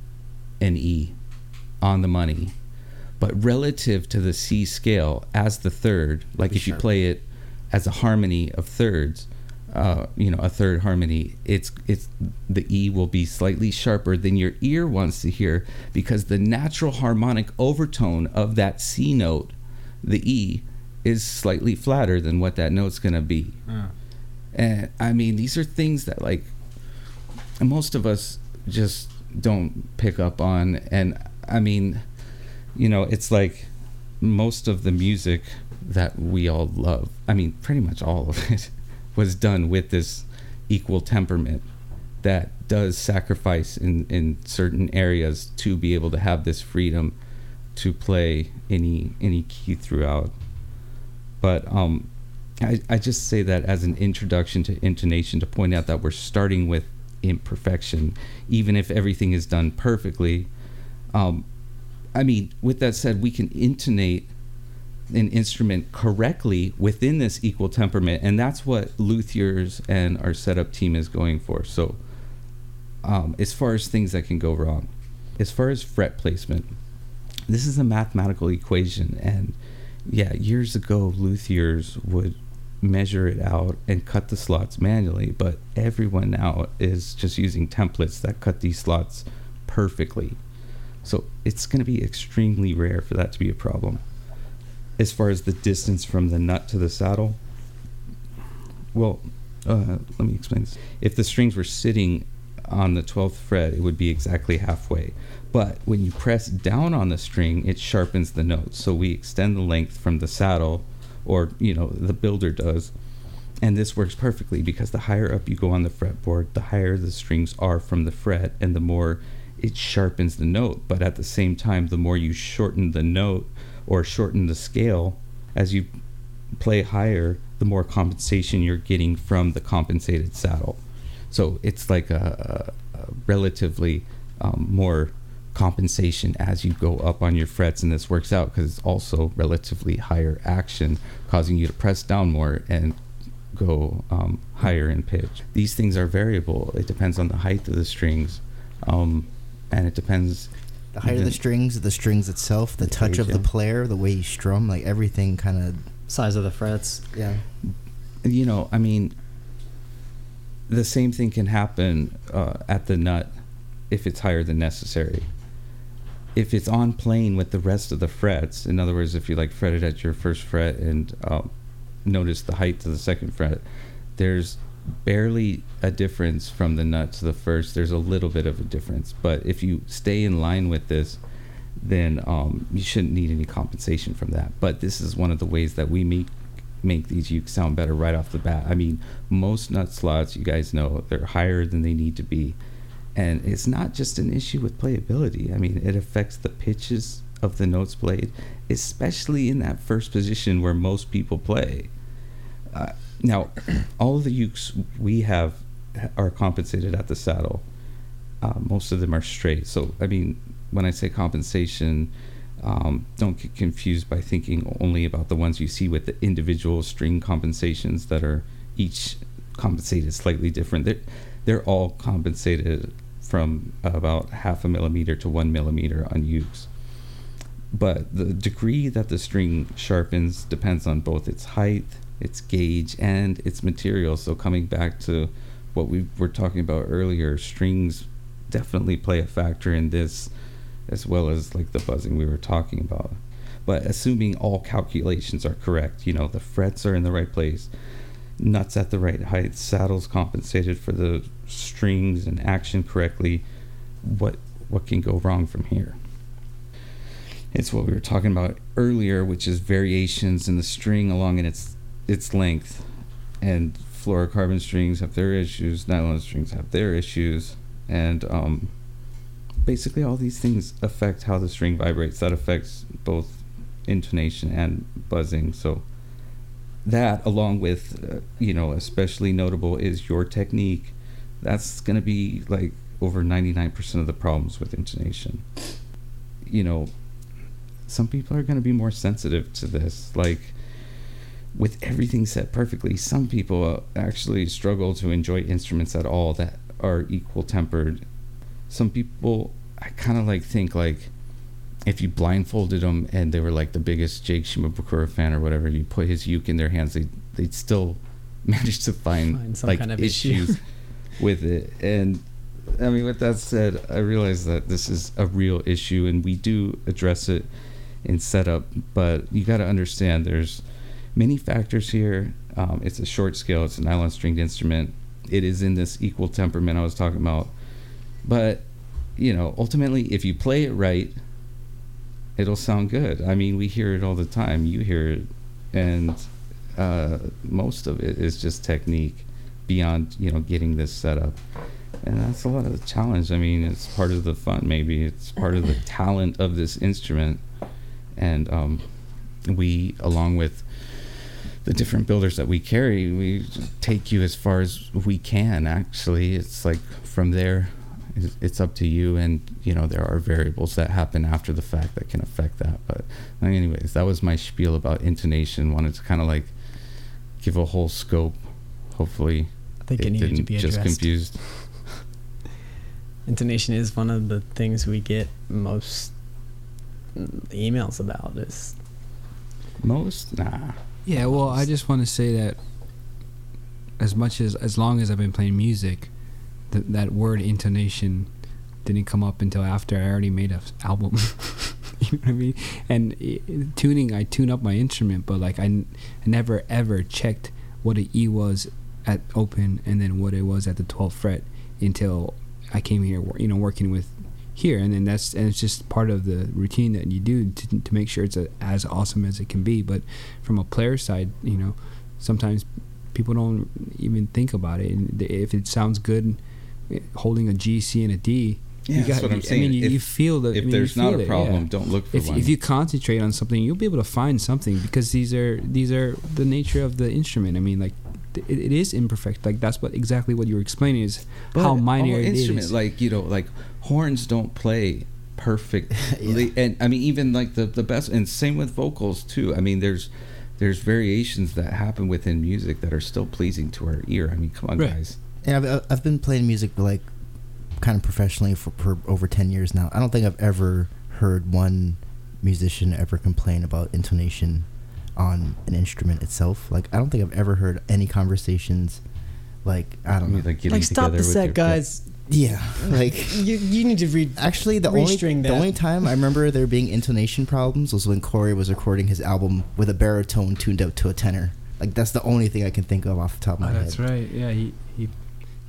an E on the money. But relative to the C scale as the third, like if you play it as a harmony of thirds, uh, you know, a third harmony, it's it's the E will be slightly sharper than your ear wants to hear because the natural harmonic overtone of that C note, the E, is slightly flatter than what that note's gonna be. Ah. And I mean, these are things that like most of us just don't pick up on. And I mean, you know, it's like most of the music that we all love. I mean, pretty much all of it (laughs) was done with this equal temperament that does sacrifice in, in certain areas to be able to have this freedom to play any any key throughout. But um, I, I just say that as an introduction to intonation to point out that we're starting with imperfection, even if everything is done perfectly. Um, I mean, with that said, we can intonate an instrument correctly within this equal temperament, and that's what luthiers and our setup team is going for. So, um, as far as things that can go wrong, as far as fret placement, this is a mathematical equation, and yeah, years ago, luthiers would measure it out and cut the slots manually, but everyone now is just using templates that cut these slots perfectly. So it's going to be extremely rare for that to be a problem. As far as the distance from the nut to the saddle, well, uh, let me explain this. If the strings were sitting on the 12th fret, it would be exactly halfway. But when you press down on the string, it sharpens the note. So we extend the length from the saddle, or, you know, the builder does. And this works perfectly because the higher up you go on the fretboard, the higher the strings are from the fret, and the more it sharpens the note. But at the same time, the more you shorten the note or shorten the scale as you play higher, the more compensation you're getting from the compensated saddle. So it's like a, a, relatively um, more compensation as you go up on your frets, and this works out because it's also relatively higher action, causing you to press down more and go um, higher in pitch. These things are variable. It depends on the height of the strings, um, and it depends. The height of the strings, the strings itself, the, The touch of cage, the yeah. player, the way you strum, like everything kind of. Size of the frets. Yeah. you know, I mean, the same thing can happen uh, at the nut if it's higher than necessary. If it's on plane with the rest of the frets, in other words, if you like fret it at your first fret and um, notice the height to the second fret, there's barely a difference from the nut to the first. There's a little bit of a difference, but if you stay in line with this, then um, you shouldn't need any compensation from that. But this is one of the ways that we make make these ukes sound better right off the bat. I mean, most nut slots, you guys know, they're higher than they need to be. And it's not just an issue with playability. I mean, it affects the pitches of the notes played, especially in that first position where most people play. Uh, now, all the ukes we have are compensated at the saddle. Uh, most of them are straight. So, I mean, when I say compensation, um, don't get confused by thinking only about the ones you see with the individual string compensations that are each compensated slightly different. They're, they're all compensated from about half a millimeter to one millimeter on ukes. But the degree that the string sharpens depends on both its height, its gauge, and its material. So, coming back to what we were talking about earlier, strings definitely play a factor in this as well as like the buzzing we were talking about. But assuming all calculations are correct, you know, the frets are in the right place, nuts at the right height, saddles compensated for the strings and action correctly, what what can go wrong from here? It's what we were talking about earlier, which is variations in the string along in its its length. And fluorocarbon strings have their issues, nylon strings have their issues, and um, basically all these things affect how the string vibrates. That affects both intonation and buzzing. So that along with uh, you know especially notable is your technique. That's going to be like over 99% of the problems with intonation. You know some people are going to be more sensitive to this. Like with everything set perfectly some people uh, actually struggle to enjoy instruments at all that are equal tempered some people I kind of like think like if you blindfolded them and they were like the biggest Jake Shimabukuro fan or whatever, you put his uke in their hands, they they'd still (laughs) manage to find, Find some like kind of issue. issues (laughs) with it. And I mean, with that said, I realize that this is a real issue, and we do address it in setup. But you got to understand, there's many factors here. Um, it's a short scale. It's a nylon stringed instrument. It is in this equal temperament I was talking about. But you know, ultimately, if you play it right, it'll sound good. I mean, we hear it all the time. You hear it, and uh, most of it is just technique beyond you know getting this set up, and that's a lot of the challenge. I mean, it's part of the fun. Maybe it's part of the talent of this instrument, and um, we, along with the different builders that we carry, we take you as far as we can. Actually, it's like from there it's, up to you, and you know there are variables that happen after the fact that can affect that. But anyways, that was my spiel about intonation. Wanted to kind of like give a whole scope. Hopefully, I think it, needed to be addressed. just confused. Intonation is one of the things we get most emails about. Is Most nah. Yeah, well, I just want to say that as much as as long as I've been playing music, that that word intonation didn't come up until after I already made a s- (laughs) album. (laughs) you know what I mean? And i tuning, I tune up my instrument, but like I, n- I never ever checked what an E was at open and then what it was at the 12th fret until I came here, you know, working with here, and then that's and it's just part of the routine that you do to, to make sure it's a, as awesome as it can be. But from a player side, you know, sometimes people don't even think about it, and if it sounds good, eh, holding a G, C, and a D. Yeah, you that's what I'm saying. I mean, you, If- you feel the. I if mean, there's not a problem, yeah. don't look for If, one. if you concentrate on something, you'll be able to find something because these are these are the nature of the instrument. I mean, like th- it, it is imperfect. Like that's what exactly what you're explaining is how minor all it instrument, is. like you know, like horns don't play perfectly, (laughs) and I mean even like the the best, and same with vocals too. I mean, there's there's variations that happen within music that are still pleasing to our ear. I mean, come on, Right. guys. Yeah, I've, uh, I've been playing music like kind of professionally for, for over 10 years now. I don't think I've ever heard one musician ever complain about intonation on an instrument itself. Like, I don't think I've ever heard any conversations like, I I don't know. mean, like getting like stop together the set, your guys. yeah, (laughs) like. You you need to read. Actually, the only Restring the only time I remember (laughs) there being intonation problems was when Corey was recording his album with a baritone tuned up to a tenor. Like that's the only thing I can think of off the top of oh, my Oh, head. that's right. Yeah, he he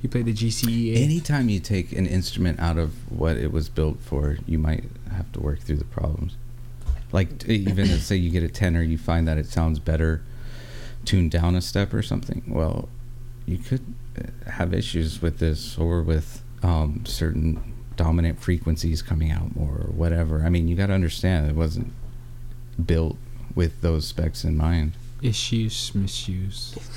he played the GCE. Anytime you take an instrument out of what it was built for, you might have to work through the problems. Like even if, say you get a tenor, you find that it sounds better tuned down a step or something. Well, you could uh, have issues with this or with um, certain dominant frequencies coming out more or whatever. I mean, you got to understand it wasn't built with those specs in mind. issues, misuse. (laughs)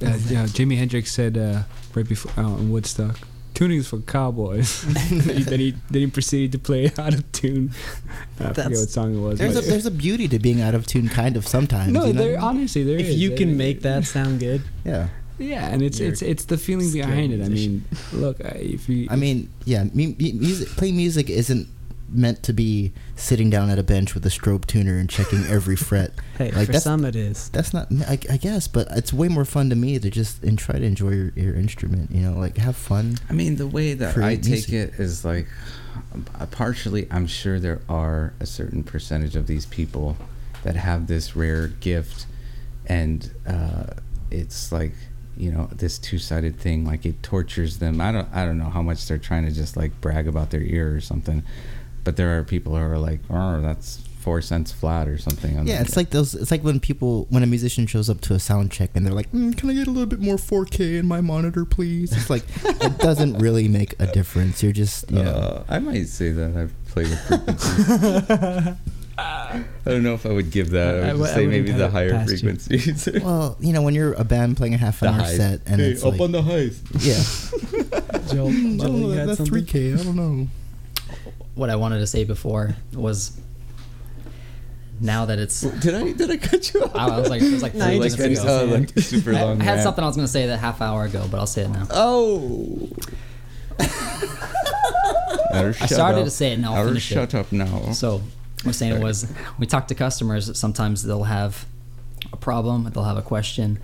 Uh, yeah, Jimi Hendrix said uh, right before uh, Woodstock, "Tuning is for cowboys." (laughs) (laughs) then he then he proceeded to play out of tune. I forget That's- what song it was. There's a there's a beauty to being out of tune, kind of sometimes. no, you know? there honestly there If is. you I can mean, make that sound good, (laughs) yeah. yeah, and it's You're it's it's the feeling skilled behind it. I mean, look, I- if you, I mean, yeah, mu- mu- music playing music isn't meant to be sitting down at a bench with a strobe tuner and checking every (laughs) fret. hey, Like, for that's- some it is. That's not, I, I guess, but it's way more fun to me to just and try to enjoy your, your instrument. You know, like have fun. I mean, the way that I Create take music. it is like, uh, partially, I'm sure there are a certain percentage of these people that have this rare gift, and uh, it's like, you know, this two-sided thing. Like it tortures them. I don't, I don't know how much they're trying to just like brag about their ear or something, but there are people who are like, oh, that's four cents flat or something. I'm Yeah, it's like those. It's like when people, when a musician shows up to a sound check and they're like, mm, "Can I get a little bit more 4K in my monitor, please?" It's like (laughs) it doesn't really make a difference. You're just, you know. Uh, I might say that I've played with frequencies. (laughs) I don't know if I would give that. I would I just w- I say wouldn't maybe the higher past you. frequencies. (laughs) Well, you know, when you're a band playing a half an hour set and hey, it's up like, on the highs. yeah, Joel, Mm, I Bubba, don't know, you had that something? 3K. I don't know. What I wanted to say before was now that it's Did I did I cut you off? I was like it was like (laughs) No, three you minutes ago. finished like super I, long. I had rant. something I was going to say that half hour ago, but I'll say it now. Oh. (laughs) I started up. to say it, now I'll Better finish shut it. up now. So, what I'm saying was, we talk to customers. Sometimes they'll have a problem. They'll have a question.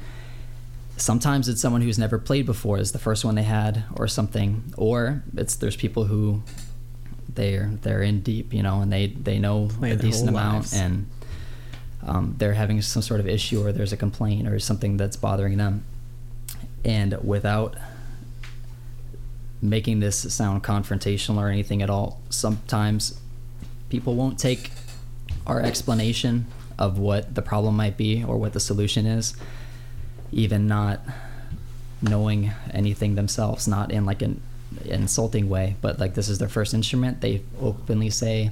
Sometimes it's someone who's never played before is the first one they had, or something. Or it's there's people who they're they're in deep, you know, and they they know a decent amount, lives. and um, they're having some sort of issue, or there's a complaint, or something that's bothering them, and without making this sound confrontational or anything at all, sometimes people won't take our explanation of what the problem might be or what the solution is, even not knowing anything themselves, not in like an insulting way, but like this is their first instrument. They openly say,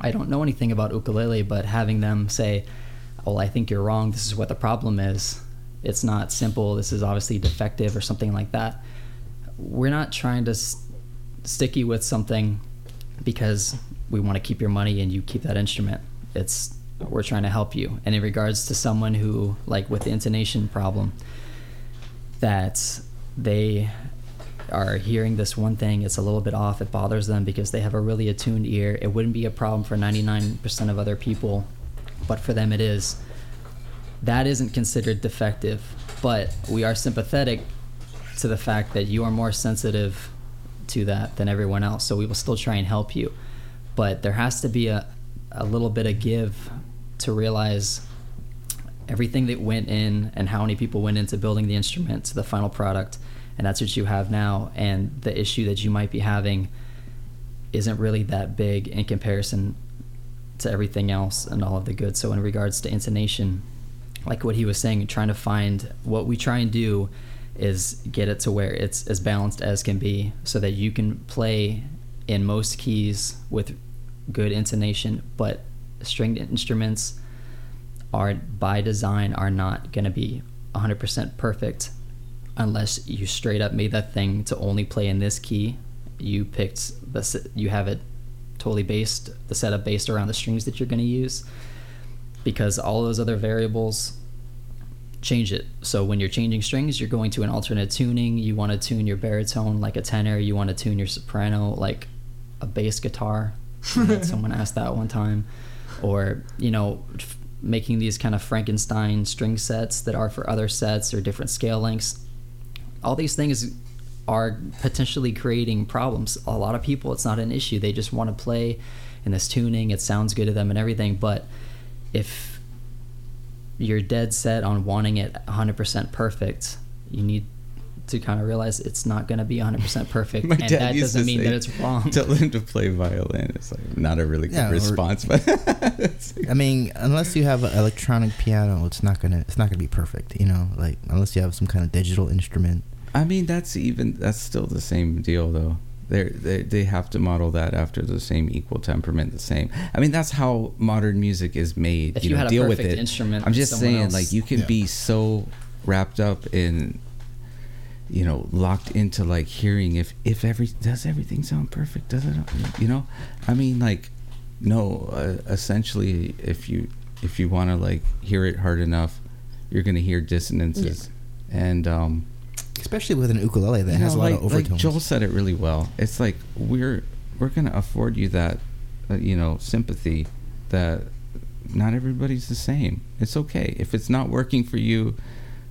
I don't know anything about ukulele, but having them say, Well, I think you're wrong. This is what the problem is. It's not simple. This is obviously defective or something like that. We're not trying to s- sticky with something because we want to keep your money and you keep that instrument. It's we're trying to help you. And in regards to someone who like with the intonation problem that they are hearing this one thing, it's a little bit off, it bothers them because they have a really attuned ear. It wouldn't be a problem for 99% of other people, but for them it is. That isn't considered defective, but we are sympathetic to the fact that you are more sensitive to that than everyone else. So we will still try and help you. But there has to be a, a little bit of give to realize everything that went in and how many people went into building the instrument to the final product. And that's what you have now. And the issue that you might be having isn't really that big in comparison to everything else and all of the good. So, in regards to intonation, like what he was saying, trying to find what we try and do is get it to where it's as balanced as can be so that you can play in most keys with good intonation, but stringed instruments are by design are not going to be 100% perfect unless you straight up made that thing to only play in this key. You picked the you have it totally based the setup based around the strings that you're going to use because all those other variables change it. So when you're changing strings, you're going to an alternate tuning. You want to tune your baritone like a tenor. You want to tune your soprano like a bass guitar. (laughs) Someone asked that one time, or you know, f- making these kind of Frankenstein string sets that are for other sets or different scale lengths. All these things are potentially creating problems. A lot of people, it's not an issue. They just want to play in this tuning. It sounds good to them and everything. But if you're dead set on wanting it 100% perfect, you need to kind of realize it's not going to be 100% (laughs) perfect. My and dad that used doesn't to mean say, that it's wrong. (laughs) Tell him to play violin. It's like not a really good Yeah, or- response, but (laughs) I mean, unless you have an electronic piano, it's not gonna it's not gonna be perfect. You know, like unless you have some kind of digital instrument. I mean that's even that's still the same deal though. They're, they they have to model that after the same equal temperament, the same. I mean that's how modern music is made. If you you know, had a deal with it. instrument, I'm just saying, else- like you can Yeah. be so wrapped up in, you know, locked into like hearing if if every does everything sound perfect? Does it? You know, I mean like, no. Uh, essentially, if you if you want to like hear it hard enough, you're gonna hear dissonances, and um, Especially with an ukulele that you has know, a lot like, of overtones. Like Joel said it really well. It's like we're we're gonna afford you that, uh, you know, sympathy that not everybody's the same. It's okay if it's not working for you.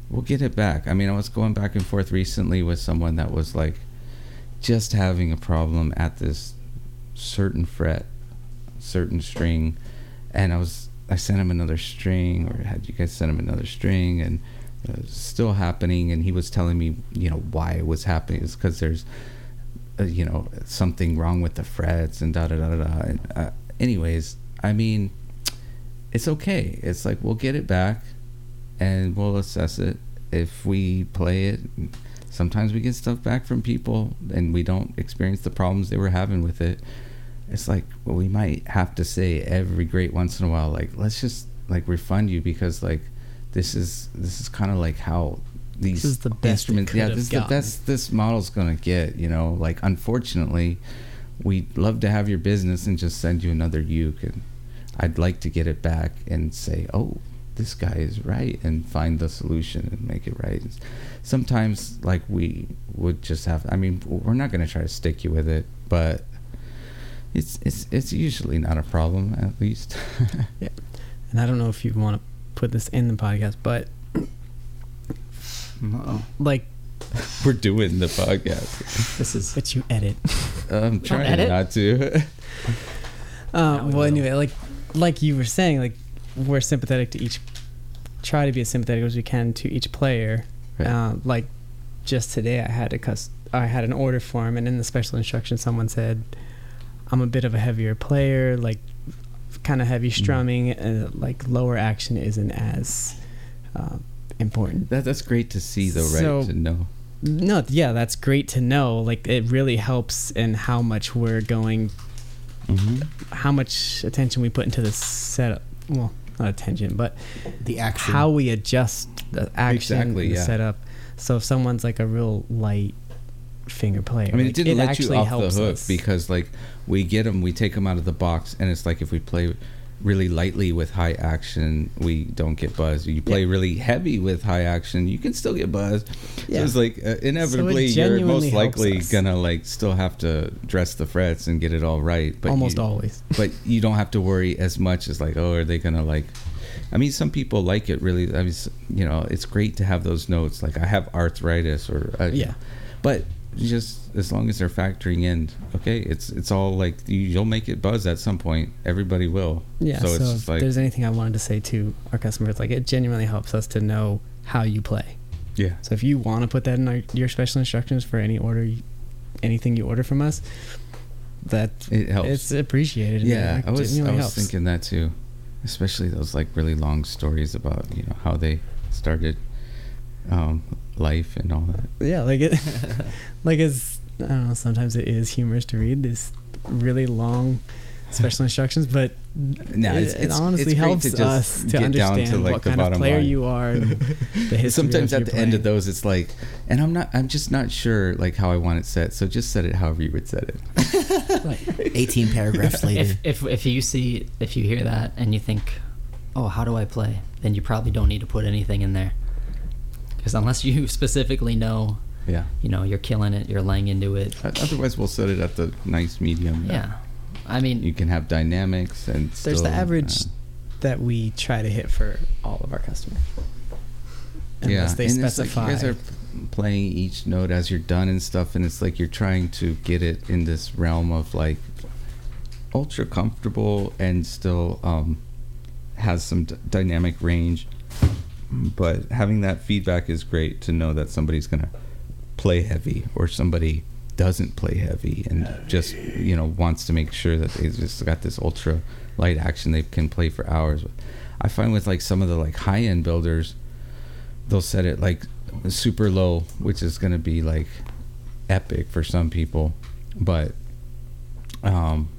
We'll get it back. I mean, I was going back and forth recently with someone that was like just having a problem at this certain fret, certain string, and I was I sent him another string, or had you guys sent him another string, and still happening. And he was telling me, you know, why it was happening is because there's, uh, you know, something wrong with the frets and da da da da. And, uh, anyways, I mean, it's okay. It's like we'll get it back, and we'll assess it if we play it. Sometimes we get stuff back from people, and we don't experience the problems they were having with it it's like well, we might have to say every great once in a while like let's just like refund you because like this is this is kind of like how these is the best instruments yeah this is the best this model's gonna get you know? Like unfortunately we'd love to have your business and just send you another uke and i'd like to get it back and say oh this guy is right and find the solution and make it right. Sometimes like we would just have i mean we're not going to try to stick you with it but it's it's it's usually not a problem at least. (laughs) Yeah, And I don't know if you want to put this in the podcast, but Uh-oh. like, we're doing the podcast This is but you edit. i'm trying edit? not to Uh, we well, will. anyway, like like you were saying, like we're sympathetic to each, try to be as sympathetic as we can to each player. Right. Uh, like just today, I had a cus- I had an order form, and in the special instructions, someone said, "I'm a bit of a heavier player, like kind of heavy strumming, uh, like lower action isn't as uh, important." that, that's great to see though right So- to know No, yeah, that's great to know. Like it really helps in how much we're going mm-hmm. how much attention we put into the setup. Well, not attention, but the action. how we adjust the action Exactly, the yeah. setup. So if someone's like a real light finger player. I mean, Like, it didn't let you actually off the hook us. because, like, we get them, we take them out of the box, and it's like if we play really lightly with high action, we don't get buzzed. You play really heavy with high action, you can still get buzzed. Yeah. So it's like uh, inevitably you're most likely us. gonna like still have to dress the frets and get it all right. But almost you, always. (laughs) but you don't have to worry as much as like, oh, are they gonna like? I mean, some people like it really. I mean, you know, it's great to have those notes. Like I have arthritis or uh, Yeah. but just as long as they're factoring in, okay, it's it's all like you, you'll make it buzz at some point. Everybody will. Yeah. So, So, it's if like there's anything I wanted to say to our customers, like it genuinely helps us to know how you play. yeah, So if you want to put that in our, your special instructions for any order, you- anything you order from us, that it helps. it's appreciated. yeah, it I was I was helps. thinking that too, especially those like really long stories about you know how they started um, life and all that. Yeah, like it, (laughs) like it's I don't know. Sometimes it is humorous to read this really long special instructions, but No, it, it's, it honestly it's helps to just us to get down understand to like what the kind of player line. you are. And (laughs) the history Sometimes of at your the end of those, it's like, and I'm not, I'm just not sure like how I want it set. So just set it however you would set it. (laughs) 18 paragraphs later. If, if if you see if you hear that and you think, oh, how do I play? Then you probably don't need to put anything in there. Because unless you (laughs) specifically know, Yeah. you know, you're killing it, you're laying into it. Otherwise, we'll set it at the nice medium. Yeah, I mean, You can have dynamics and There's still, the average uh, that we try to hit for all of our customers. Unless they and it's like specify. you guys are playing each note as you're done and stuff, and it's like you're trying to get it in this realm of like ultra comfortable and still um, has some d- dynamic range. But having that feedback is great to know that somebody's gonna play heavy or somebody doesn't play heavy and just you know wants to make sure that they just got this ultra light action they can play for hours. I find with like some of the like high end builders, they'll set it like super low, which is going to be like epic for some people, but um,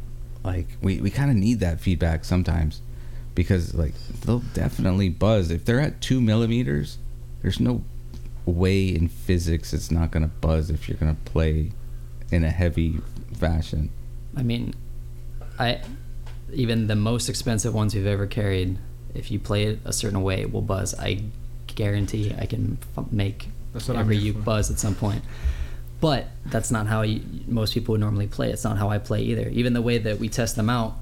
like we we kind of need that feedback sometimes because like they'll definitely buzz if they're at two millimeters. There's no way in physics it's not going to buzz if you're going to play in a heavy fashion. I mean, I even the most expensive ones we've ever carried, if you play it a certain way, it will buzz. I guarantee I can f- make That's what I'm every you for. buzz at some point. But that's not how you, most people would normally play. It's not how I play either. Even the way that we test them out,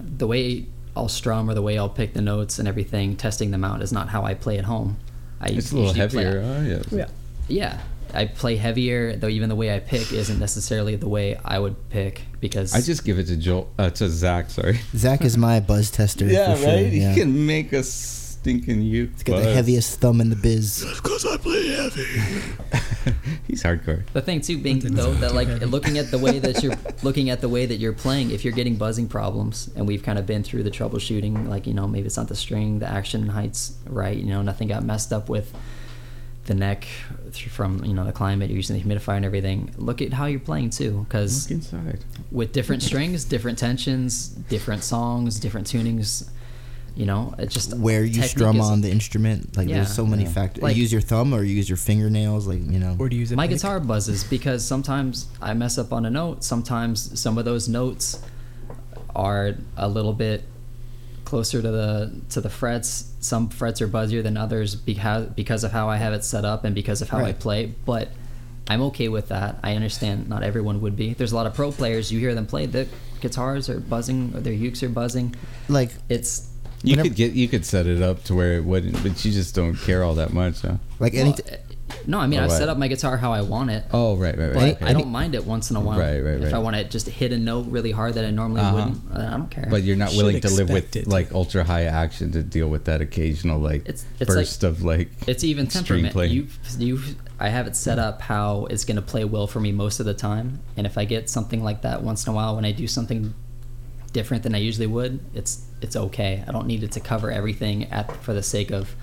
the way I'll strum or the way I'll pick the notes and everything, testing them out is not how I play at home. I It's a little usually play- heavier. Oh, yeah. yeah. yeah, I play heavier. Though even the way I pick isn't necessarily the way I would pick because I just give it to Joel, uh, to Zack. Sorry. Zack is my buzz tester. Yeah, for sure. right. Yeah. He can make a stinking you. He's got the heaviest thumb in the biz. (laughs) Just because I play heavy. (laughs) He's hardcore. The thing too being That though that like heavy. looking at the way that you're (laughs) looking at the way that you're playing, if you're getting buzzing problems, and we've kind of been through the troubleshooting, like you know maybe it's not the string, the action heights right, you know nothing got messed up with the neck from you know the climate, you're using the humidifier and everything. Look at how you're playing too, because with different strings, different tensions, different songs, different tunings, you know it just Where you strum is- on the instrument, like Yeah. there's so many Yeah. factors. Like- you use your thumb or you use your fingernails, like you know. Or do you use a my pick? guitar buzzes because sometimes I mess up on a note. Sometimes some of those notes are a little bit closer to the to the frets. Some frets are buzzier than others because because of how I have it set up and because of how I play. But I'm okay with that. I understand not everyone would be. There's a lot of pro players. You hear them play. The guitars are buzzing. Or their ukes are buzzing. like It's You Whenever- could get you could set it up to where it wouldn't, but you just don't care all that much, huh? like any. well, eh, no. I mean, Oh, I right. set up my guitar how I want it. Oh, right, right, But right. I don't mind it once in a while. Right, right, right. If. I want to just hit a note really hard that I normally Uh-huh. wouldn't, uh, I don't care. But you're not Should willing to live with it. like ultra high action to deal with that occasional like It's- it's burst of like it's even extreme temperament. play. You, you, I have it set up how it's going to play well for me most of the time. And if I get something like that once in a while when I do something different than I usually would, it's it's okay. I don't need it to cover everything at for the sake of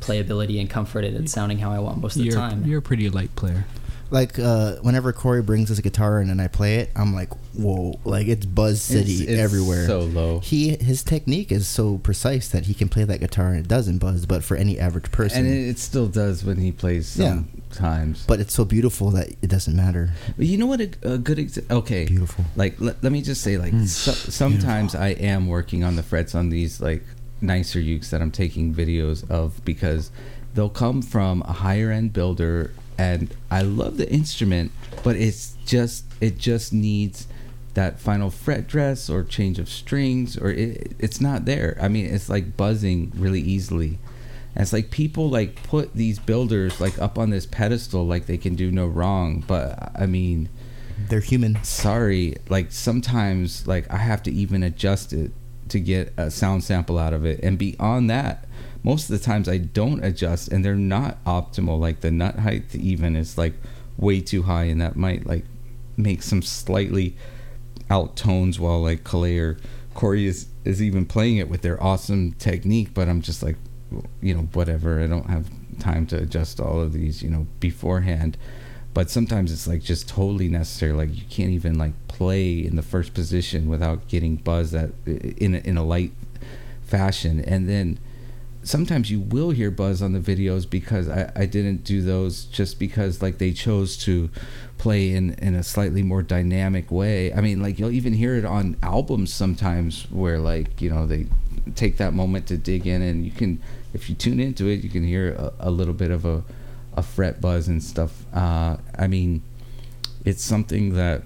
playability and comfort it sounding how I want most of the You're, time. you're a pretty light player. Like uh, whenever Corey brings us a guitar in and I play it, I'm like, whoa! Like it's Buzz City It's- it's everywhere. So low. he his technique is so precise that he can play that guitar and it doesn't buzz. But for any average person, And it, it still does when he plays Yeah. sometimes. but it's so beautiful that it doesn't matter. But you know what? A, a good exa- okay. Beautiful. Like let, let me just say, like Mm. so, sometimes I am working on the frets on these like nicer ukes that I'm taking videos of because they'll come from a higher end builder, and I love the instrument, but it's just it just needs that final fret dress or change of strings or it, it's not there. I mean, it's like buzzing really easily. And it's like people like put these builders like up on this pedestal like they can do no wrong, but I mean, They're human. sorry like sometimes like i have to even adjust it to get a sound sample out of it and beyond that most of the times i don't adjust and they're not optimal. Like the nut height even is like way too high and that might like make some slightly out tones while like Kalei or Corey is is even playing it with their awesome technique but i'm just like you know whatever. I don't have time to adjust all of these you know beforehand. But sometimes it's like just totally necessary. Like you can't even like play in the first position without getting buzzed at in in a light fashion. And then sometimes you will hear buzz on the videos because I, I didn't do those just because like they chose to play in in a slightly more dynamic way. I mean like you'll even hear it on albums sometimes where like you know they take that moment to dig in and you can if you tune into it you can hear a, a little bit of a a fret buzz and stuff. Uh i mean it's something that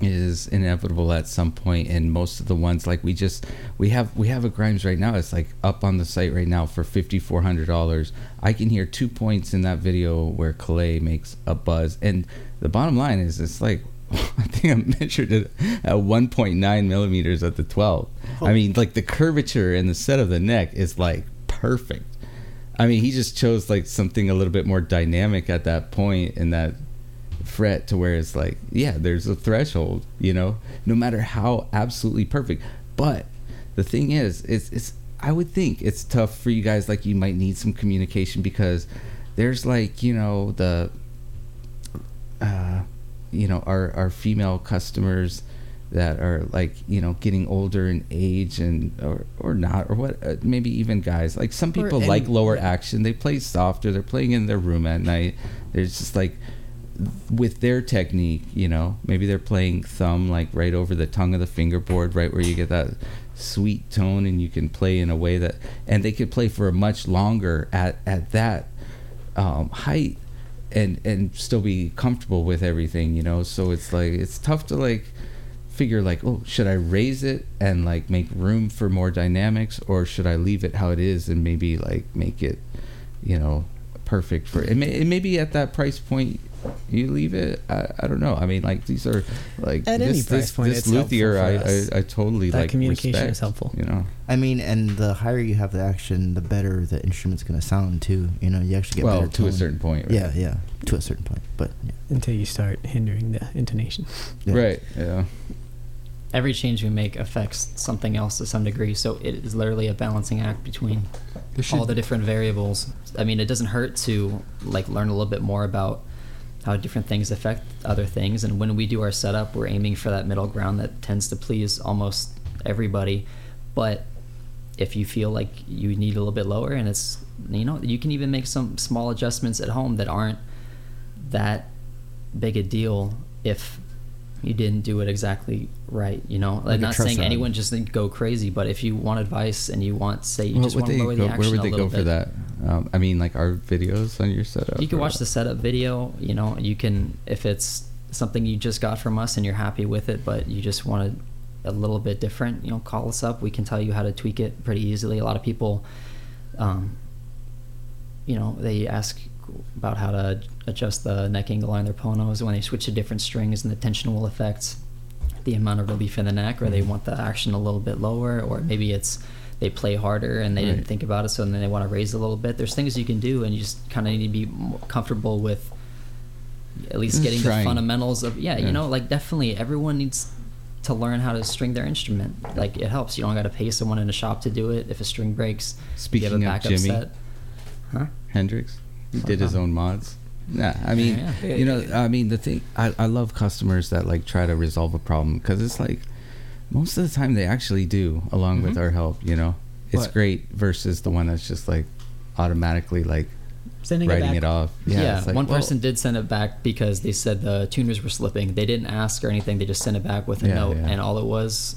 is inevitable at some point and most of the ones like we just we have we have a grimes right now. It's like up on the site right now for $5400 i can hear two points in that video where Kalei makes a buzz and the bottom line is it's like (laughs) i think i measured it at 1.9 millimeters at the 12 i mean like the curvature and the set of the neck is like perfect. I mean he just chose like something a little bit more dynamic at that point in that fret to where it's like yeah there's a threshold you know no matter how absolutely perfect. But the thing is it's it's i would think it's tough for you guys like you might need some communication because there's like you know the uh you know our our female customers that are like you know getting older in age and or or not or what uh, maybe even guys. Like some people like lower action. They play softer. They're playing in their room at night. There's just like with their technique, you know, maybe they're playing thumb like right over the tongue of the fingerboard, right where you get that sweet tone, and you can play in a way that, and they could play for a much longer at at that um, height, and and still be comfortable with everything, you know. So it's like it's tough to like figure like, oh, should I raise it and like make room for more dynamics, or should I leave it how it is and maybe like make it, you know, perfect for it may, it may be at that price point you leave it I, I don't know i mean like these are like At this, any this, price point, this it's helpful luthier for I, us. I i totally That like communication respect, is helpful. you know I mean, and the higher you have the action, the better the instrument's gonna sound too. You know, you actually get well better to a certain point right? Yeah, yeah, to a certain point. But yeah. until you start hindering the intonation. Yeah. right yeah Every change we make affects something else to some degree, so it is literally a balancing act between all the different variables. I mean, it doesn't hurt to like learn a little bit more about how different things affect other things. And when we do our setup, we're aiming for that middle ground that tends to please almost everybody. But if you feel like you need a little bit lower, and it's you know you can even make some small adjustments at home that aren't that big a deal if you didn't do it exactly right. You know, Like not saying rod. anyone just go crazy, but if you want advice and you want say you Well, just want to lower go- the action where would a they little go bit. for that um, i mean like our videos on your setup You can watch the setup video. You know, you can if it's something you just got from us and you're happy with it, but you just want a little bit different. You know, call us up. We can tell you how to tweak it pretty easily. A lot of people, um, you know, they ask about how to adjust the neck angle on their ponos when they switch to different strings, and the tension will affect the amount of relief in the neck, or they Mm-hmm. want the action a little bit lower, or maybe it's they play harder and they didn't think about it, so then they want to raise a little bit. There's things you can do, and you just kind of need to be comfortable with at least getting the fundamentals of yeah, Yeah. you know, like definitely everyone needs to learn how to string their instrument. Like it helps. You don't got to pay someone in a shop to do it. If a string breaks, Speaking you have a of backup Jimmy, set. Huh? hendrix he did his own mods Nah, I mean, Yeah. you know, I mean, the thing, I, I love customers that like try to resolve a problem because it's like most of the time they actually do, along with Mhm. our help. You know, it's But- great versus the one that's just like automatically like Sending writing it it, back. off. Yeah, Yeah, like, one well, person did send it back because they said the tuners were slipping. They didn't ask or anything. They just sent it back with a Yeah, note, yeah. and all it was,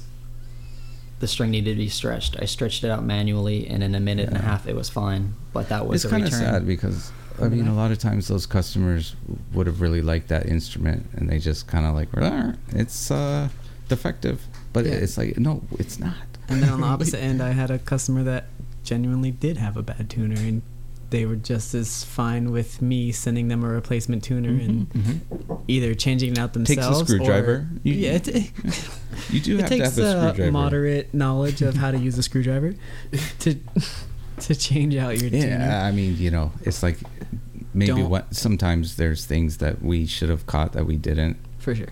the string needed to be stretched. I stretched it out manually, and in a minute and a half, it was fine. But that was It's a kind of sad because I mean, a lot of times those customers would have really liked that instrument, and they just kind of like, "Ah, it's uh, defective. But Yeah. it's like, no, it's not. And then on the (laughs) opposite end, I had a customer that genuinely did have a bad tuner, and they were just as fine with me sending them a replacement tuner and Mhm. either changing it out themselves. Takes a screwdriver. Or, You- yeah, (laughs) (laughs) You do have to takes have a uh, screwdriver. moderate knowledge of how to use a screwdriver to (laughs) to change out your tuner. Yeah, I mean, you know, it's like maybe Don't- what sometimes there's things that we should have caught that we didn't, For sure.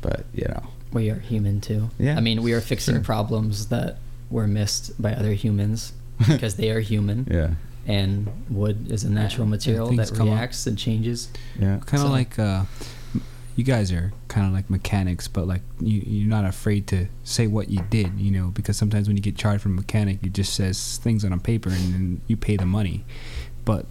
but you know, We are human too. Yeah, I mean, we are fixing sure. problems that were missed by other humans (laughs) because they are human. yeah, And wood is a natural material things that come up. reacts and changes. yeah. kind of So- like uh, you guys are kind of like mechanics, but like you, you're not afraid to say what you did, you know, because sometimes when you get charged from a mechanic, it just says things on a paper and then you pay the money. But